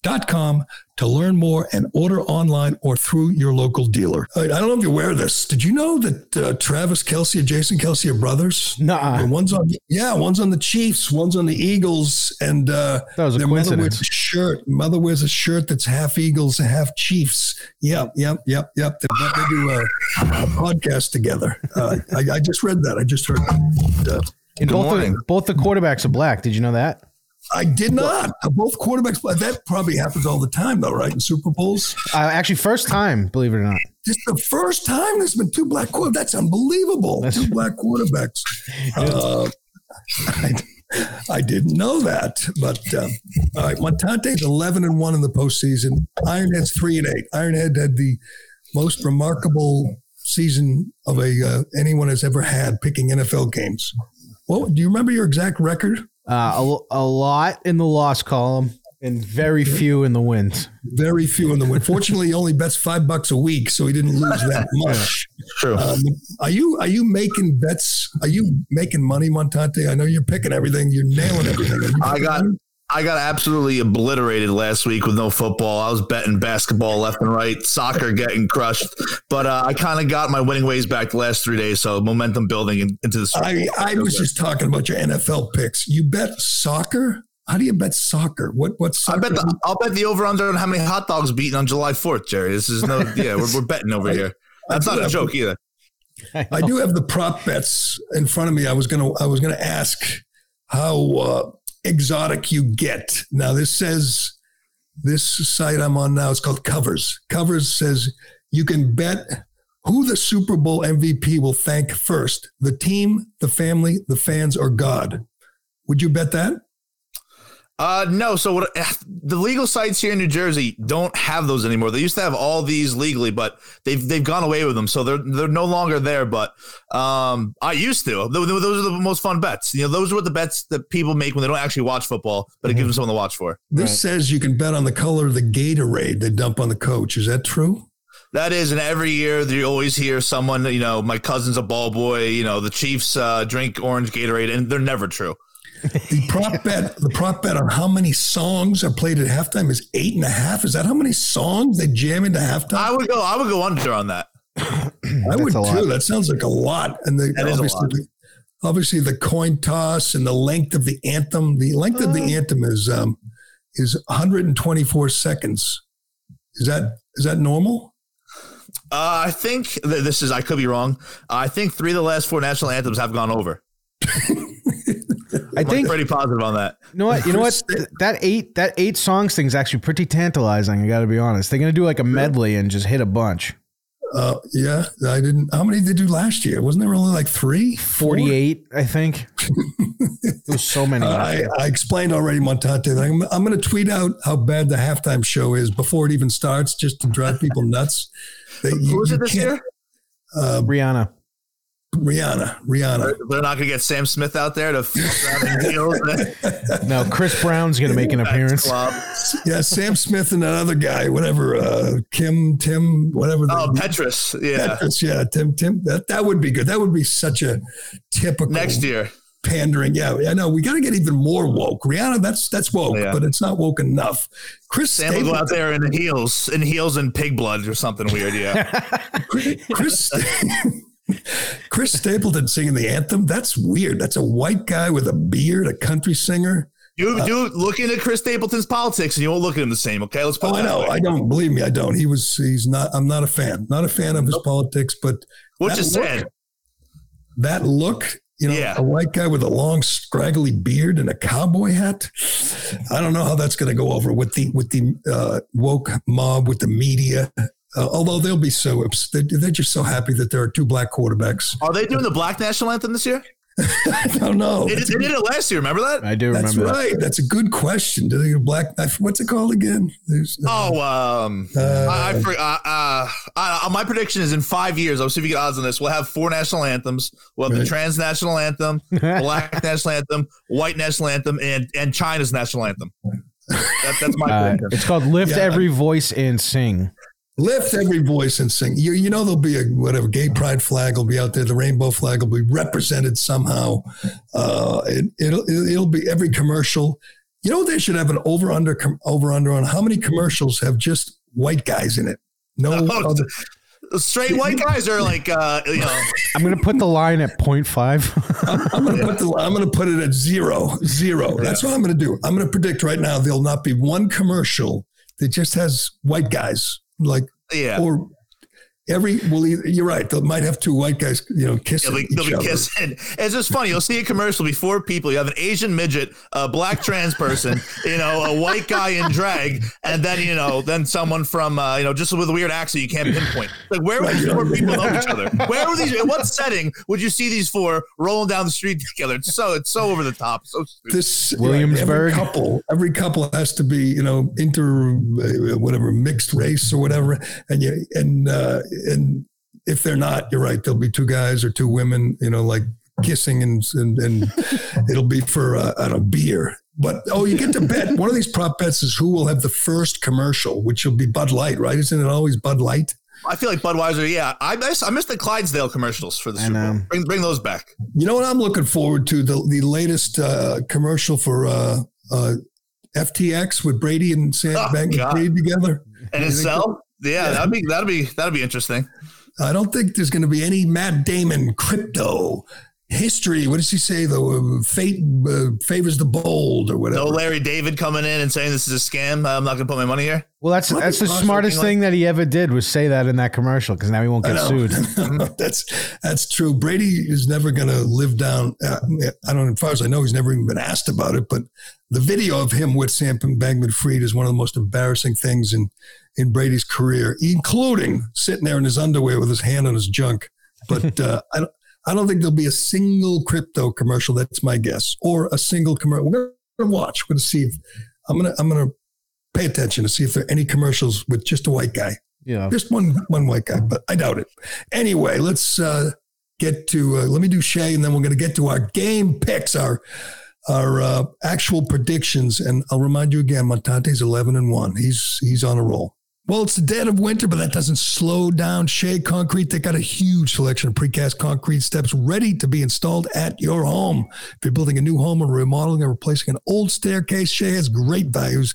[SPEAKER 2] EAAcorp.com to learn more and order online or through your local dealer. I don't know if you're aware of this. Did you know that uh, Travis Kelce and Jason Kelce are brothers?
[SPEAKER 3] Nah.
[SPEAKER 2] one's on, yeah, one's on the Chiefs, one's on the Eagles, and uh,
[SPEAKER 3] that was a
[SPEAKER 2] their
[SPEAKER 3] coincidence.
[SPEAKER 2] Mother wears a shirt. Mother wears a shirt that's half Eagles, half Chiefs. Yep, yep, yep, yep. They, they do a, a, podcast together. Uh, I, I, just read that. I just heard. Uh,
[SPEAKER 3] and both the, both the quarterbacks are black. Did you know that?
[SPEAKER 2] I did not. Both quarterbacks. That probably happens all the time, though, right? In Super Bowls.
[SPEAKER 3] Uh, actually, first time, believe it or not.
[SPEAKER 2] Just the first time there's been two black quarterbacks. That's unbelievable. That's two black quarterbacks. Uh, I, I, didn't know that. But uh, all right, Montante's 11 and one in the postseason. Ironhead's three and eight. Ironhead had the most remarkable season of a uh, anyone has ever had picking NFL games. Well, do you remember your exact record?
[SPEAKER 3] Uh, a, a lot in the loss column and very few in the wins.
[SPEAKER 2] Very few in the win. Fortunately, he only bets five bucks a week, so he didn't lose that much.
[SPEAKER 10] True. Um,
[SPEAKER 2] are you are you making bets? Are you making money, Montante? I know you're picking everything. You're nailing everything.
[SPEAKER 10] I got. Money? I got absolutely obliterated last week with no football. I was betting basketball left and right, soccer getting crushed, but uh, I kind of got my winning ways back the last three days. So momentum building in, into the.
[SPEAKER 2] I, I was just talking about your NFL picks. You bet soccer. how do you bet soccer? What what's
[SPEAKER 10] I bet the, I'll bet the over under on how many hot dogs beaten on July Fourth, Gerry. This is no yeah, we're, we're betting over here. That's not a joke either.
[SPEAKER 2] I do have the prop bets in front of me. I was gonna I was gonna ask how uh, exotic you get. Now this says this site I'm on now is called Covers. Covers says you can bet who the Super Bowl MVP will thank first: the team, the family, the fans, or God. Would you bet that?
[SPEAKER 10] Uh, no. So what the legal sites here in New Jersey don't have those anymore. They used to have all these legally, but they've they've gone away with them, so they're they're no longer there. But um, I used to. Those are the most fun bets. You know, those are what the bets that people make when they don't actually watch football, but it gives them something to watch for.
[SPEAKER 2] This right. says you can bet on the color of the Gatorade they dump on the coach. Is that true?
[SPEAKER 10] That is, and every year you always hear someone, you know, my cousin's a ball boy, you know, the Chiefs uh, drink orange Gatorade, and they're never true
[SPEAKER 2] the prop bet, the prop bet on how many songs are played at halftime is eight and a half. Is that how many songs they jam into halftime? I
[SPEAKER 10] would go. I would go under on that.
[SPEAKER 2] I would too. Lot. That sounds like a lot. And the, that obviously, the, obviously the coin toss and the length of the anthem. The length uh, of the uh. anthem is um, is 124 seconds. Is that is that normal?
[SPEAKER 10] Uh, I think this is. I could be wrong. I think three of the last four national anthems have gone over.
[SPEAKER 3] I think
[SPEAKER 10] pretty positive on that.
[SPEAKER 3] You know what? You know what? That eight that eight songs thing is actually pretty tantalizing. I got to be honest. They're gonna do like a medley and just hit a bunch.
[SPEAKER 2] Uh, yeah, I didn't. How many did they do last year? Wasn't there only like three?
[SPEAKER 3] 48, I think. there was so many.
[SPEAKER 2] Uh, I, I, explained already, Montante, that I'm, I'm going to tweet out how bad the halftime show is before it even starts, just to drive people nuts.
[SPEAKER 10] That Who was it this year?
[SPEAKER 3] Uh, Rihanna.
[SPEAKER 2] Rihanna, Rihanna.
[SPEAKER 10] They're not going to get Sam Smith out there to
[SPEAKER 3] no, Chris Brown's going to make an appearance.
[SPEAKER 2] yeah, Sam Smith and that other guy, whatever, uh, Kim, Tim, whatever.
[SPEAKER 10] Oh, Petras. Yeah.
[SPEAKER 2] Petras, yeah, Tim, Tim. That that would be good. That would be such a typical
[SPEAKER 10] next year
[SPEAKER 2] pandering. Yeah, I know. We got to get even more woke. Rihanna, that's that's woke, yeah. but it's not woke enough. Chris
[SPEAKER 10] Sam Stapleton, will go out there in heels, in heels and pig blood or something weird. Yeah.
[SPEAKER 2] Chris. Chris Stapleton singing the anthem. That's weird. That's a white guy with a beard, a country singer.
[SPEAKER 10] You uh, do look into Chris Stapleton's politics, and you won't look at him the same. Okay, let's.
[SPEAKER 2] Put oh, I know. Way. I don't believe me. I don't. He was. He's not. I'm not a fan. Not a fan of his nope. politics. But
[SPEAKER 10] which is said.
[SPEAKER 2] That look. You know, yeah. a white guy with a long, scraggly beard and a cowboy hat. I don't know how that's going to go over with the with the uh, woke mob, with the media. Uh, although they'll be so they're just so happy that there are two black quarterbacks.
[SPEAKER 10] Are they doing the black national anthem this year?
[SPEAKER 2] I don't know.
[SPEAKER 10] They, they, did it last year. Remember that?
[SPEAKER 3] I do
[SPEAKER 2] That's
[SPEAKER 3] remember.
[SPEAKER 2] right. That. That's a good question. Do they do black? What's it called again?
[SPEAKER 10] Uh, oh, um, uh, I, I, uh, uh, my prediction is in five years. I'll see if you get odds on this. We'll have four national anthems. We'll have right. the transnational anthem, black national anthem, white national anthem, and and China's national anthem. That, that's my uh,
[SPEAKER 3] prediction. It's called "Lift yeah, Every Voice and Sing."
[SPEAKER 2] Lift every voice and sing. You, you know, there'll be a whatever gay pride flag will be out there. The rainbow flag will be represented somehow. Uh, it, it'll, it'll be every commercial. You know, they should have an over under over under on how many commercials have just white guys in it. No, oh, other,
[SPEAKER 10] straight white guys are like, uh, you know.
[SPEAKER 3] I'm going to put the line at 0.5.
[SPEAKER 2] I'm, I'm going to put the I'm going to put it at zero, zero. That's what I'm going to do. I'm going to predict right now there'll not be one commercial that just has white guys like
[SPEAKER 10] yeah.
[SPEAKER 2] or every well you're right. They might have two white guys you know kissing they'll be, they'll be kissing.
[SPEAKER 10] It's just funny. You'll see a commercial before people. You have an asian midget a black trans person you know a white guy in drag and then you know then someone from uh, you know just with a weird accent you can't pinpoint. Like where would these four people know each other? Where were these in what setting would you see these four rolling down the street together? It's so it's so over the top so
[SPEAKER 2] stupid. this williamsburg every couple every couple has to be you know inter uh, whatever mixed race or whatever and you and uh and if they're not, you're right. There'll be two guys or two women, you know, like kissing and and, and it'll be for a, a beer. But oh, you get to bet. One of these prop bets is who will have the first commercial, which will be Bud Light, right? Isn't it always Bud Light?
[SPEAKER 10] I feel like Budweiser. Yeah, I miss I miss the Clydesdale commercials for the Super Bowl. Bring bring those back.
[SPEAKER 2] You know what I'm looking forward to the the latest uh, commercial for uh, uh, FTX with Brady and Sam oh, Bankman together.
[SPEAKER 10] And sell. Yeah, yeah, that'd be that'd be that'd be interesting.
[SPEAKER 2] I don't think there's going to be any Matt Damon crypto history. What does he say though? Fate uh, favors the bold, or whatever.
[SPEAKER 10] No Larry David coming in and saying this is a scam. I'm not going to put my money here.
[SPEAKER 3] Well, that's
[SPEAKER 2] Probably
[SPEAKER 3] that's the smartest
[SPEAKER 10] thing
[SPEAKER 3] thing that he ever did was say that in that commercial because now he won't get sued.
[SPEAKER 2] that's that's true. Brady is never going to live down. Uh, I don't. Know, as far as I know, he's never even been asked about it. But the video of him with Sam Bankman-Fried is one of the most embarrassing things in in Brady's career, including sitting there in his underwear with his hand on his junk. But uh, I don't. I don't think there'll be a single crypto commercial. That's my guess, or a single commercial. We're going to watch. We're going to see. If, I'm going to. I'm to pay attention to see if there are any commercials with just a white guy.
[SPEAKER 3] Yeah.
[SPEAKER 2] Just one one white guy, but I doubt it. Anyway, let's uh, get to. Uh, let me do Shay, and then we're going to get to our game picks, our our uh, actual predictions. And I'll remind you again, Montante's eleven and one. He's he's on a roll. Well, it's the dead of winter, but that doesn't slow down Shea Concrete. They got a huge selection of precast concrete steps ready to be installed at your home. If you're building a new home or remodeling or replacing an old staircase, Shea has great values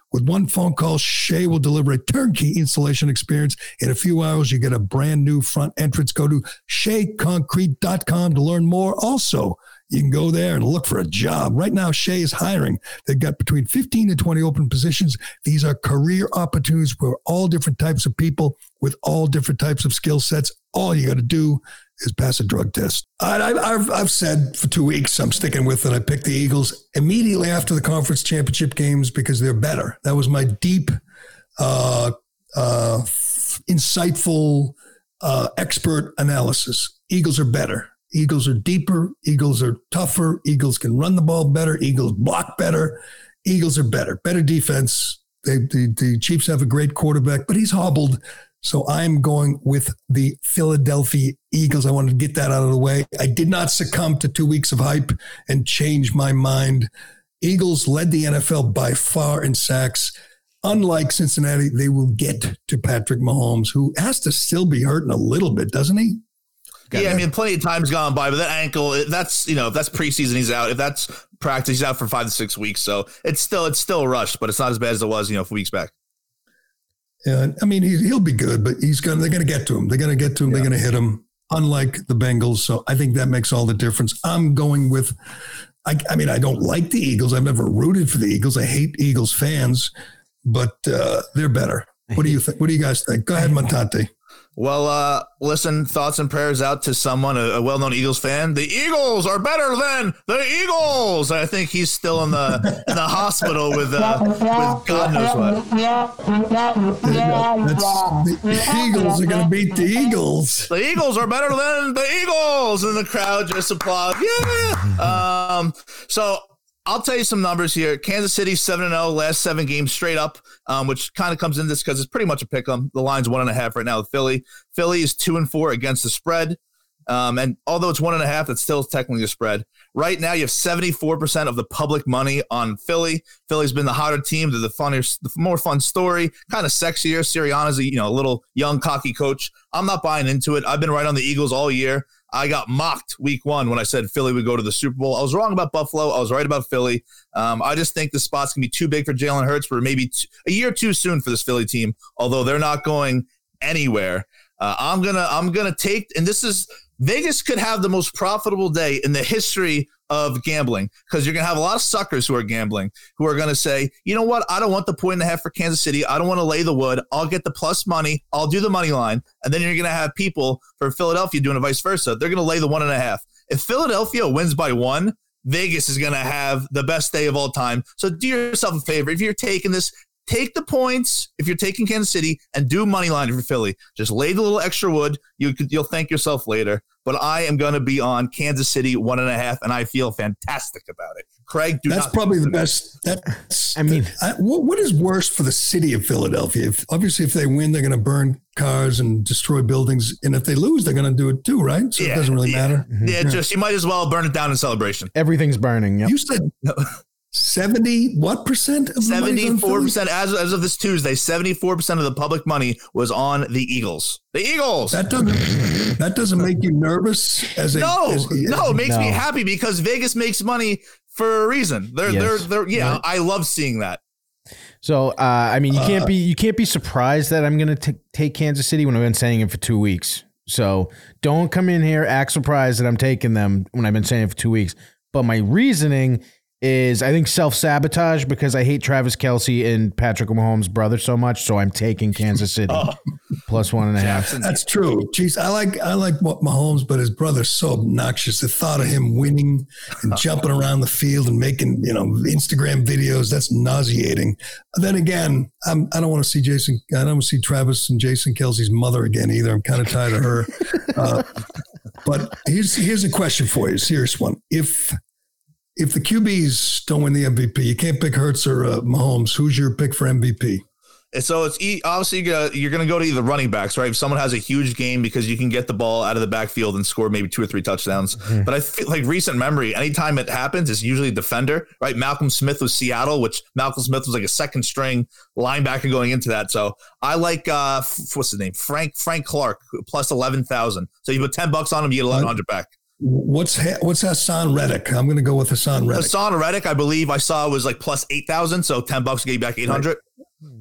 [SPEAKER 2] With one phone call, Shea will deliver a turnkey installation experience. In a few hours, you get a brand new front entrance. Go to sheaconcrete.com to learn more. Also, you can go there and look for a job. Right now, Shea is hiring. They've got between 15 and 20 open positions. These are career opportunities for all different types of people with all different types of skill sets. All you got to do is pass a drug test. I, have I've said for two weeks, I'm sticking with it. I picked the Eagles immediately after the conference championship games because they're better. That was my deep, uh, uh, insightful, uh, expert analysis. Eagles are better. Eagles are deeper. Eagles are tougher. Eagles can run the ball better. Eagles block better. Eagles are better. Better defense. They, the, the Chiefs have a great quarterback, but he's hobbled. So I'm going with the Philadelphia Eagles. I wanted to get that out of the way. I did not succumb to two weeks of hype and change my mind. Eagles led the NFL by far in sacks. Unlike Cincinnati, they will get to Patrick Mahomes, who has to still be hurting a little bit, doesn't he?
[SPEAKER 10] yeah, I mean, plenty of times gone by, but that ankle, that's you know, if that's preseason, he's out. If that's practice, he's out for five to six weeks. So it's still it's still rushed, but it's not as bad as it was, you know, weeks back.
[SPEAKER 2] Yeah, I mean, he, he'll be good, but he's going. They're going to get to him. They're going to get to him. Yeah. They're going to hit him. Unlike the Bengals, so I think that makes all the difference. I'm going with. I, I mean, I don't like the Eagles. I've never rooted for the Eagles. I hate Eagles fans, but uh, they're better. What do you think? What do you guys think? Go ahead, Montante.
[SPEAKER 10] Well, uh, listen, thoughts and prayers out to someone, a, a, well-known Eagles fan. The Eagles are better than the Eagles. I think he's still in the in the hospital with uh, with God knows what.
[SPEAKER 2] the, the Eagles are going to beat the Eagles.
[SPEAKER 10] The Eagles are better than the Eagles, and the crowd just applauds. Yeah. Um. So I'll tell you some numbers here. Kansas City seven and zero last seven games straight up, um, which kind of comes in this because it's pretty much a pick 'em. The line's one and a half right now with Philly. Philly is two and four against the spread, um, and although it's one and a half, it's still technically a spread. Right now, you have seventy four percent of the public money on Philly. Philly's been the hotter team, the funnier, the more fun story, kind of sexier. Sirianni's a you know a little young cocky coach. I'm not buying into it. I've been right on the Eagles all year. I got mocked week one when I said Philly would go to the Super Bowl. I was wrong about Buffalo. I was right about Philly. Um, I just think the spot's going to be too big for Jalen Hurts for maybe t- a year too soon for this Philly team, although they're not going anywhere. Uh, I'm gonna I'm gonna take, and this is Vegas could have the most profitable day in the history of gambling because you're going to have a lot of suckers who are gambling who are going to say, you know what? I don't want the point and a half for Kansas City. I don't want to lay the wood. I'll get the plus money. I'll do the money line. And then you're going to have people for Philadelphia doing a vice versa. They're going to lay the one and a half. If Philadelphia wins by one, Vegas is going to have the best day of all time. So do yourself a favor. If you're taking this, take the points if you're taking Kansas City and do money line for Philly. Just lay the little extra wood. You could, you'll thank yourself later. But I am going to be on Kansas City one and a half, and I feel fantastic about it. Craig,
[SPEAKER 2] that's probably the best. That's
[SPEAKER 3] I mean,
[SPEAKER 2] I, what, what is worse for the city of Philadelphia? If, obviously, if they win, they're going to burn cars and destroy buildings, and if they lose, they're going to do it too, right? So
[SPEAKER 10] yeah,
[SPEAKER 2] it doesn't really
[SPEAKER 10] yeah.
[SPEAKER 2] matter.
[SPEAKER 10] Yeah, yeah, just you might as well burn it down in celebration.
[SPEAKER 3] Everything's burning. Yep.
[SPEAKER 2] You said 70 what percent of the money's on Philly?
[SPEAKER 10] 74% as, as of this Tuesday, 74% of the public money was on the Eagles. The Eagles.
[SPEAKER 2] That doesn't that doesn't make you nervous as a
[SPEAKER 10] no,
[SPEAKER 2] as,
[SPEAKER 10] no, it makes me happy because Vegas makes money for a reason. They're
[SPEAKER 3] Yes.
[SPEAKER 10] they're they're yeah,
[SPEAKER 2] Right.
[SPEAKER 10] I love seeing that.
[SPEAKER 3] So uh, I mean, you can't be you can't be surprised that I'm going to take Kansas City when I've been saying it for two weeks. So don't come in here act surprised that I'm taking them when I've been saying it for two weeks. But my reasoning is I think self sabotage because I hate Travis Kelce and Patrick Mahomes' brother so much. So I'm taking Kansas City plus one and a half.
[SPEAKER 2] That's true. Jeez, I like I like Mahomes, but his brother's so obnoxious. The thought of him winning and jumping around the field and making you know Instagram videos that's nauseating. Then again, I'm, I don't want to see Jason. I don't want to see Travis and Jason Kelce's mother again either. I'm kind of tired of her. Uh, but here's here's a question for you, a serious one. If if the QBs don't win the MVP, you can't pick Hurts or uh, Mahomes. Who's your pick for MVP?
[SPEAKER 10] And so it's e- obviously you're gonna, you're going to go to either running backs, right? If someone has a huge game because you can get the ball out of the backfield and score maybe two or three touchdowns. But I feel like recent memory, anytime it happens, it's usually a defender, right? Malcolm Smith was Seattle, which Malcolm Smith was like a second string linebacker going into that. So I like uh, f- what's his name, Frank Frank Clark plus eleven thousand. So you put ten bucks on him, you get eleven hundred back.
[SPEAKER 2] What's Ha- what's Haason Reddick? I'm going to go with Haason Reddick.
[SPEAKER 10] Haason Reddick, I believe I saw was like plus eight thousand. So ten bucks gave you back eight hundred.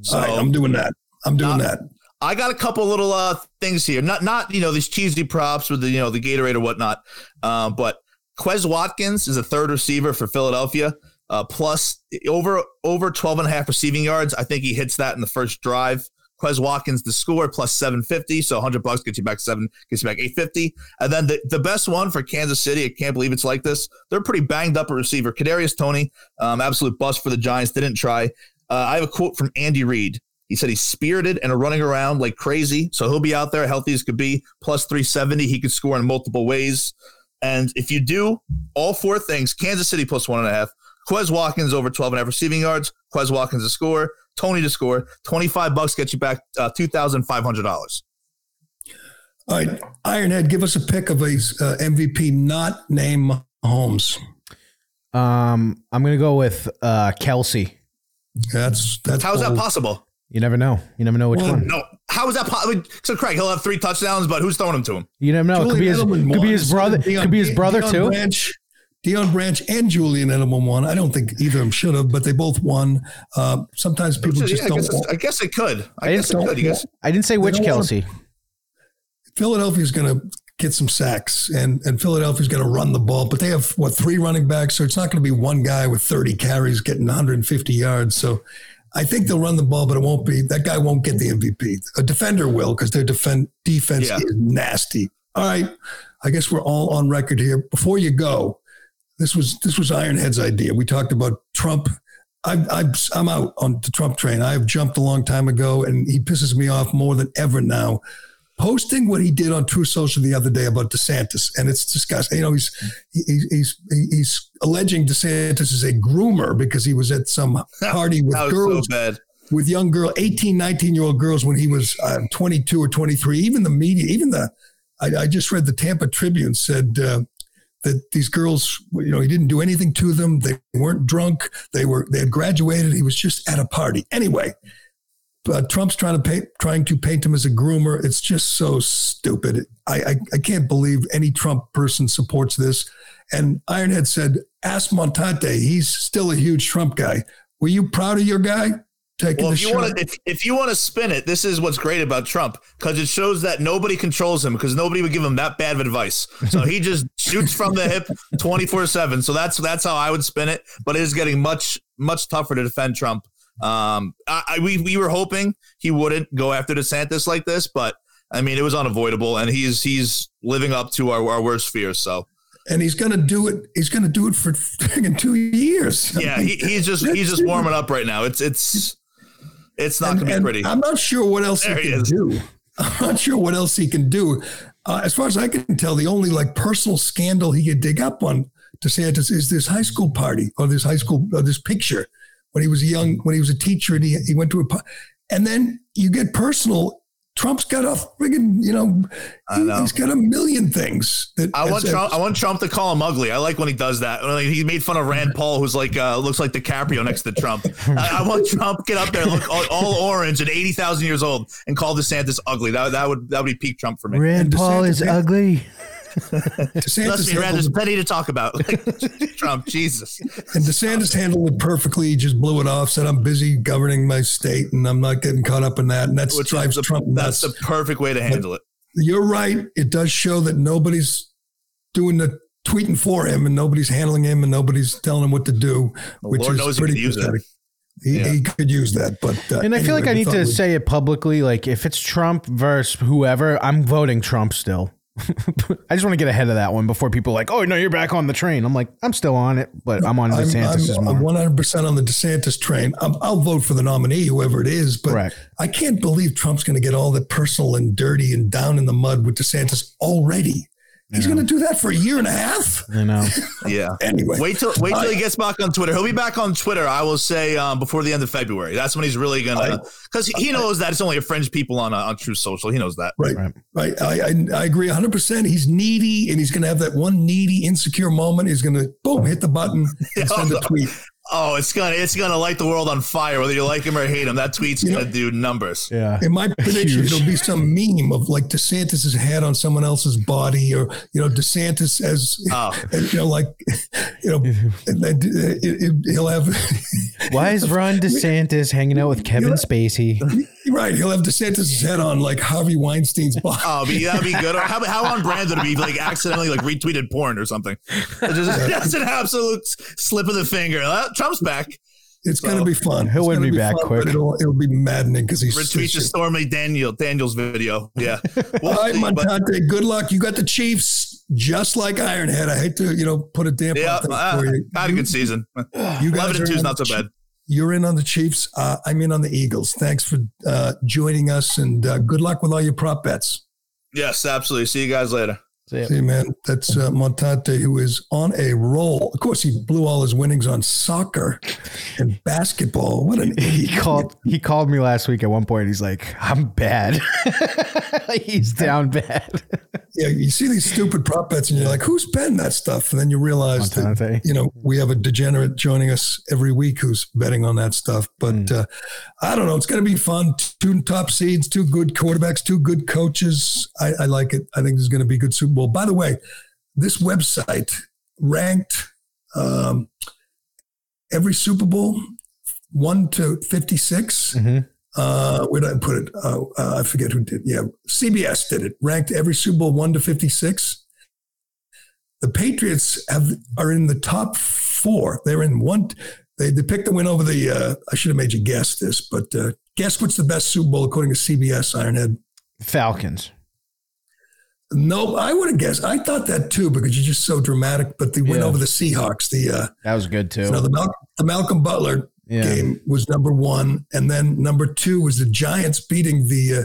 [SPEAKER 10] So
[SPEAKER 2] right, I'm doing that. I'm doing
[SPEAKER 10] Not-
[SPEAKER 2] that.
[SPEAKER 10] I got a couple little uh things here. Not not you know these cheesy props with the you know the Gatorade or whatnot. Uh, but Quez Watkins is a third receiver for Philadelphia. Uh, plus over over 12 and a half receiving yards. I think he hits that in the first drive. Quez Watkins the score plus 750. So 100 bucks gets you back seven, gets you back 850. And then the, the best one for Kansas City, I can't believe it's like this. They're pretty banged up at receiver. Kadarius Toney, um, absolute bust for the Giants. Didn't try. Uh, I have a quote from Andy Reid. He said he's spirited and running around like crazy. So he'll be out there healthy as could be, plus 370. He could score in multiple ways. And if you do all four things, Kansas City plus one and a half, Quez Watkins over 12 and a half receiving yards, Quez Watkins to score, Toney to score, 25 bucks gets you back uh, $2,500.
[SPEAKER 2] All right, Ironhead, give us a pick of a uh, MVP not named Holmes.
[SPEAKER 3] Um, I'm going to go with uh, Kelce.
[SPEAKER 2] That's that's
[SPEAKER 10] How is that possible?
[SPEAKER 3] You never know. You never know which
[SPEAKER 2] Well,
[SPEAKER 3] one.
[SPEAKER 10] No. How is that possible? So, Craig, he'll have three touchdowns, but who's throwing him to him?
[SPEAKER 3] You never know. It could be
[SPEAKER 2] Julian
[SPEAKER 3] his, could be his brother.
[SPEAKER 2] Deion-
[SPEAKER 3] could be his brother
[SPEAKER 2] Deion
[SPEAKER 3] too.
[SPEAKER 2] Branch, Deion Branch and Julian Edelman won. I don't think either of them should have, but they both won. Uh, sometimes people
[SPEAKER 10] Yeah,
[SPEAKER 2] just
[SPEAKER 10] I,
[SPEAKER 2] don't.
[SPEAKER 10] guess I guess it could. I,
[SPEAKER 3] I
[SPEAKER 10] guess it could. You guys,
[SPEAKER 3] I didn't say which
[SPEAKER 2] don't wanna-
[SPEAKER 3] Kelce.
[SPEAKER 2] Philadelphia's going to get some sacks, and and Philadelphia's going to run the ball, but they have what three running backs, so it's not going to be one guy with 30 carries getting 150 yards. So I think they'll run the ball, but it won't be that guy won't get the MVP. A defender will because their defend defense
[SPEAKER 10] Yeah.
[SPEAKER 2] is nasty. All right, I guess we're all on record here. Before you go, this was this was Ironhead's idea. We talked about Trump. I'm, I'm, I'm out on the Trump train. I've jumped a long time ago, and he pisses me off more than ever now. Posting what he did on True Social the other day about DeSantis, and it's disgusting. You know, he's he's he's, he's alleging DeSantis is a groomer because he was at some party with girls
[SPEAKER 10] so
[SPEAKER 2] with young girl 18 19 year old girls when he was uh, 22 or 23 even the media even the i, I just read the tampa tribune said uh, that these girls you know he didn't do anything to them they weren't drunk they were they had graduated he was just at a party anyway but Trump's trying to paint, trying to paint him as a groomer. It's just so stupid. I, I, I can't believe any Trump person supports this. And Ironhead said, ask Montante. He's still a huge Trump guy. Were you proud of your guy taking
[SPEAKER 10] Well, if you want to, if, if you want to spin it, this is what's great about Trump because it shows that nobody controls him because nobody would give him that bad of advice. So he just shoots from the hip, twenty four seven. So that's that's how I would spin it. But it is getting much much tougher to defend Trump. Um, I, I we we were hoping he wouldn't go after DeSantis like this, but I mean it was unavoidable, and he's he's living up to our, our worst fears. So
[SPEAKER 2] and he's going to do it. He's going to do it for two years.
[SPEAKER 10] Yeah, he, he's just he's just warming up right now. It's it's it's not gonna be
[SPEAKER 2] and
[SPEAKER 10] pretty.
[SPEAKER 2] I'm not sure what else
[SPEAKER 10] There
[SPEAKER 2] he can do. I'm not sure what else he can do. Uh, as far as I can tell, the only like personal scandal he could dig up on DeSantis is this high school party or this high school or this picture when he was young, when he was a teacher and he, he went to a, and then you get personal Trump's got a friggin', you know, he,
[SPEAKER 10] know.
[SPEAKER 2] has got a million things that
[SPEAKER 10] I want
[SPEAKER 2] as-
[SPEAKER 10] Trump. I want Trump to call him ugly. I like when he does that. Like, he made fun of Rand Paul, who's like uh, looks like DiCaprio next to Trump. I, I want Trump get up there, look all, all orange and eighty thousand years old, and call DeSantis ugly. That that would that would be peak Trump for me.
[SPEAKER 3] Rand Paul is ugly.
[SPEAKER 2] DeSantis
[SPEAKER 10] Trust me, Rand. There's plenty to talk about. Trump, Jesus.
[SPEAKER 2] and DeSantis handled it perfectly. He just blew it off. Said, "I'm busy governing my state, and I'm not getting caught up in that." And that
[SPEAKER 10] Which
[SPEAKER 2] drives
[SPEAKER 10] the,
[SPEAKER 2] Trump
[SPEAKER 10] that's the perfect way to handle it.
[SPEAKER 2] You're right. It does show that nobody's doing the tweeting for him, and nobody's handling him, and nobody's telling him what to do. Which
[SPEAKER 10] Lord
[SPEAKER 2] is
[SPEAKER 10] knows he
[SPEAKER 2] pretty
[SPEAKER 10] could use that.
[SPEAKER 2] pathetic. He,
[SPEAKER 10] Yeah.
[SPEAKER 2] he could use that, but uh,
[SPEAKER 3] And I feel like I need to
[SPEAKER 2] we'd-
[SPEAKER 3] say it publicly. Like, if it's Trump versus whoever, I'm voting Trump still. I just want to get ahead of that one before people are like, oh no, you're back on the train. I'm like, I'm still on it, but I'm on DeSantis'
[SPEAKER 2] I'm. I'm 100% on the DeSantis train. i I'll vote for the nominee, whoever it is, but
[SPEAKER 3] Correct.
[SPEAKER 2] I can't believe Trump's going to get all that personal and dirty and down in the mud with DeSantis already. He's going to do that for a year and a half.
[SPEAKER 3] I know.
[SPEAKER 10] Yeah.
[SPEAKER 2] Anyway,
[SPEAKER 10] Wait till wait till
[SPEAKER 2] I-
[SPEAKER 10] he gets back on Twitter. He'll be back on Twitter. I will say um, before the end of February. That's when he's really gonna because he knows that it's only a fringe people on uh, on True Social. He knows that.
[SPEAKER 2] Right, right. I, I I agree 100. percent He's needy, and he's going to have that one needy, insecure moment. He's going to boom, hit the button, and send a tweet.
[SPEAKER 10] Oh, it's gonna it's gonna light the world on fire whether you like him or hate him. That tweet's
[SPEAKER 2] You
[SPEAKER 10] gonna
[SPEAKER 2] know-
[SPEAKER 10] do numbers.
[SPEAKER 3] Yeah.
[SPEAKER 2] In my prediction,
[SPEAKER 3] Huge.
[SPEAKER 2] it'll be some meme of like DeSantis's head on someone else's body, or you know, DeSantis as
[SPEAKER 10] Oh.
[SPEAKER 2] and, you know, like you know, and then it, it, he'll have.
[SPEAKER 3] Why is Ron DeSantis hanging out with Kevin Spacey?
[SPEAKER 2] right? He'll have DeSantis's head on like Harvey Weinstein's body.
[SPEAKER 10] Oh, but that'd be good. Or how, how on brand would it be? Like accidentally like retweeted porn or something. It's just, that's an absolute slip of the finger. Uh, Trump's back.
[SPEAKER 2] It's going to be fun.
[SPEAKER 3] He'll
[SPEAKER 2] It's
[SPEAKER 3] win
[SPEAKER 2] gonna
[SPEAKER 3] me back
[SPEAKER 2] fun,
[SPEAKER 3] quick.
[SPEAKER 2] But it'll it'll be maddening because he's
[SPEAKER 10] Retweet the Stormy Daniel Daniels video. Yeah. We'll
[SPEAKER 2] All right,
[SPEAKER 10] see, but-
[SPEAKER 2] Good luck. You got the Chiefs just like Ironhead. I hate to you know put a damp
[SPEAKER 10] yeah,
[SPEAKER 2] on things
[SPEAKER 10] uh,
[SPEAKER 2] for you.
[SPEAKER 10] had a good season.
[SPEAKER 2] You
[SPEAKER 10] Eleven
[SPEAKER 2] guys
[SPEAKER 10] and
[SPEAKER 2] are
[SPEAKER 10] two not so bad.
[SPEAKER 2] You're in on the Chiefs. Uh, I'm in on the Eagles. Thanks for uh, joining us, and uh, good luck with all your prop bets.
[SPEAKER 10] Yes, absolutely. See you guys later.
[SPEAKER 3] See.
[SPEAKER 2] See, man, that's uh, Montante, who is on a roll. Of course, he blew all his winnings on soccer and basketball. What an
[SPEAKER 3] He
[SPEAKER 2] idiot!
[SPEAKER 3] called. He called me last week at one point. He's like, "I'm bad." he's down bad.
[SPEAKER 2] Yeah, you see these stupid prop bets, and you're like, "Who's betting that stuff?" And then you realize that you know we have a degenerate joining us every week who's betting on that stuff. But
[SPEAKER 3] Hmm.
[SPEAKER 2] uh, I don't know. It's going to be fun. Two top seeds, two good quarterbacks, two good coaches. I, I like it. I think there's going to be good Super Bowl. By the way, this website ranked um, every Super Bowl one to 56.
[SPEAKER 3] Mhm.
[SPEAKER 2] Uh, where did I put it? Uh, uh, I forget who did. Yeah, CBS did it. Ranked every Super Bowl one to 56. The Patriots have are in the top four. They're in one. They, they picked the win over the. Uh, I should have made you guess this, but uh, guess what's the best Super Bowl according to CBS? Ironhead.
[SPEAKER 3] Falcons.
[SPEAKER 2] No, I would have guessed. I thought that too because you're just so dramatic. But they win
[SPEAKER 3] Yeah.
[SPEAKER 2] over the Seahawks, the uh,
[SPEAKER 3] That was good too.
[SPEAKER 2] you know, the, Mal- the Malcolm Butler
[SPEAKER 3] Yeah.
[SPEAKER 2] game was number one. And then number two was the Giants beating the uh,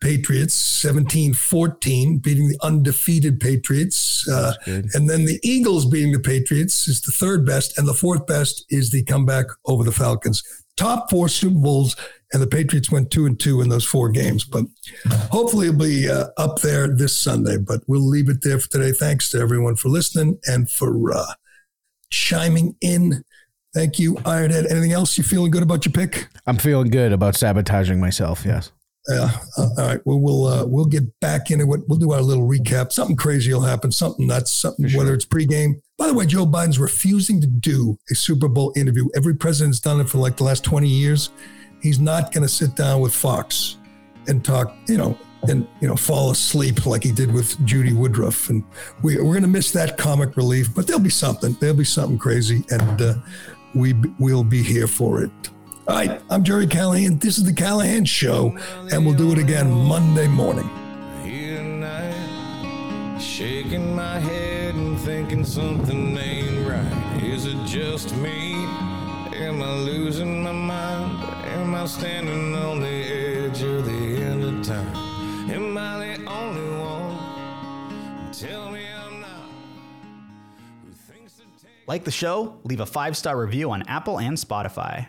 [SPEAKER 2] Patriots 17 14, beating the undefeated Patriots. Uh, and then the Eagles beating the Patriots is the third best. And the fourth best is the comeback over the Falcons. Top four Super Bowls. And the Patriots went two and two in those four games. But hopefully it'll be uh, up there this Sunday. But we'll leave it there for today. Thanks to everyone for listening and for uh, chiming in. Thank you, Ironhead. Anything else? You feeling good about your pick?
[SPEAKER 3] I'm feeling good about sabotaging myself. Yes.
[SPEAKER 2] Yeah. Uh, all right. Well, we'll uh, we'll get back into it. We'll do our little recap. Something crazy will happen. Something nuts. Something whether it's pregame. By the way, Joe Biden's refusing to do a Super Bowl interview. Every president's done it for like the last twenty years. He's not going to sit down with Fox and talk. You know. And you know, fall asleep like he did with Judy Woodruff, and we, we're going to miss that comic relief. But there'll be something. There'll be something crazy, and uh, we will be here for it. All right, I'm Gerry Callahan. This is the Callahan Show, and we'll do it again Monday morning.
[SPEAKER 11] Shaking my head and thinking something ain't right. Is it just me? Am I losing my mind? Standing on the edge of the end of time? Am I the only one? Tell me I'm not.
[SPEAKER 12] Like the show? Leave a five star review on Apple and Spotify.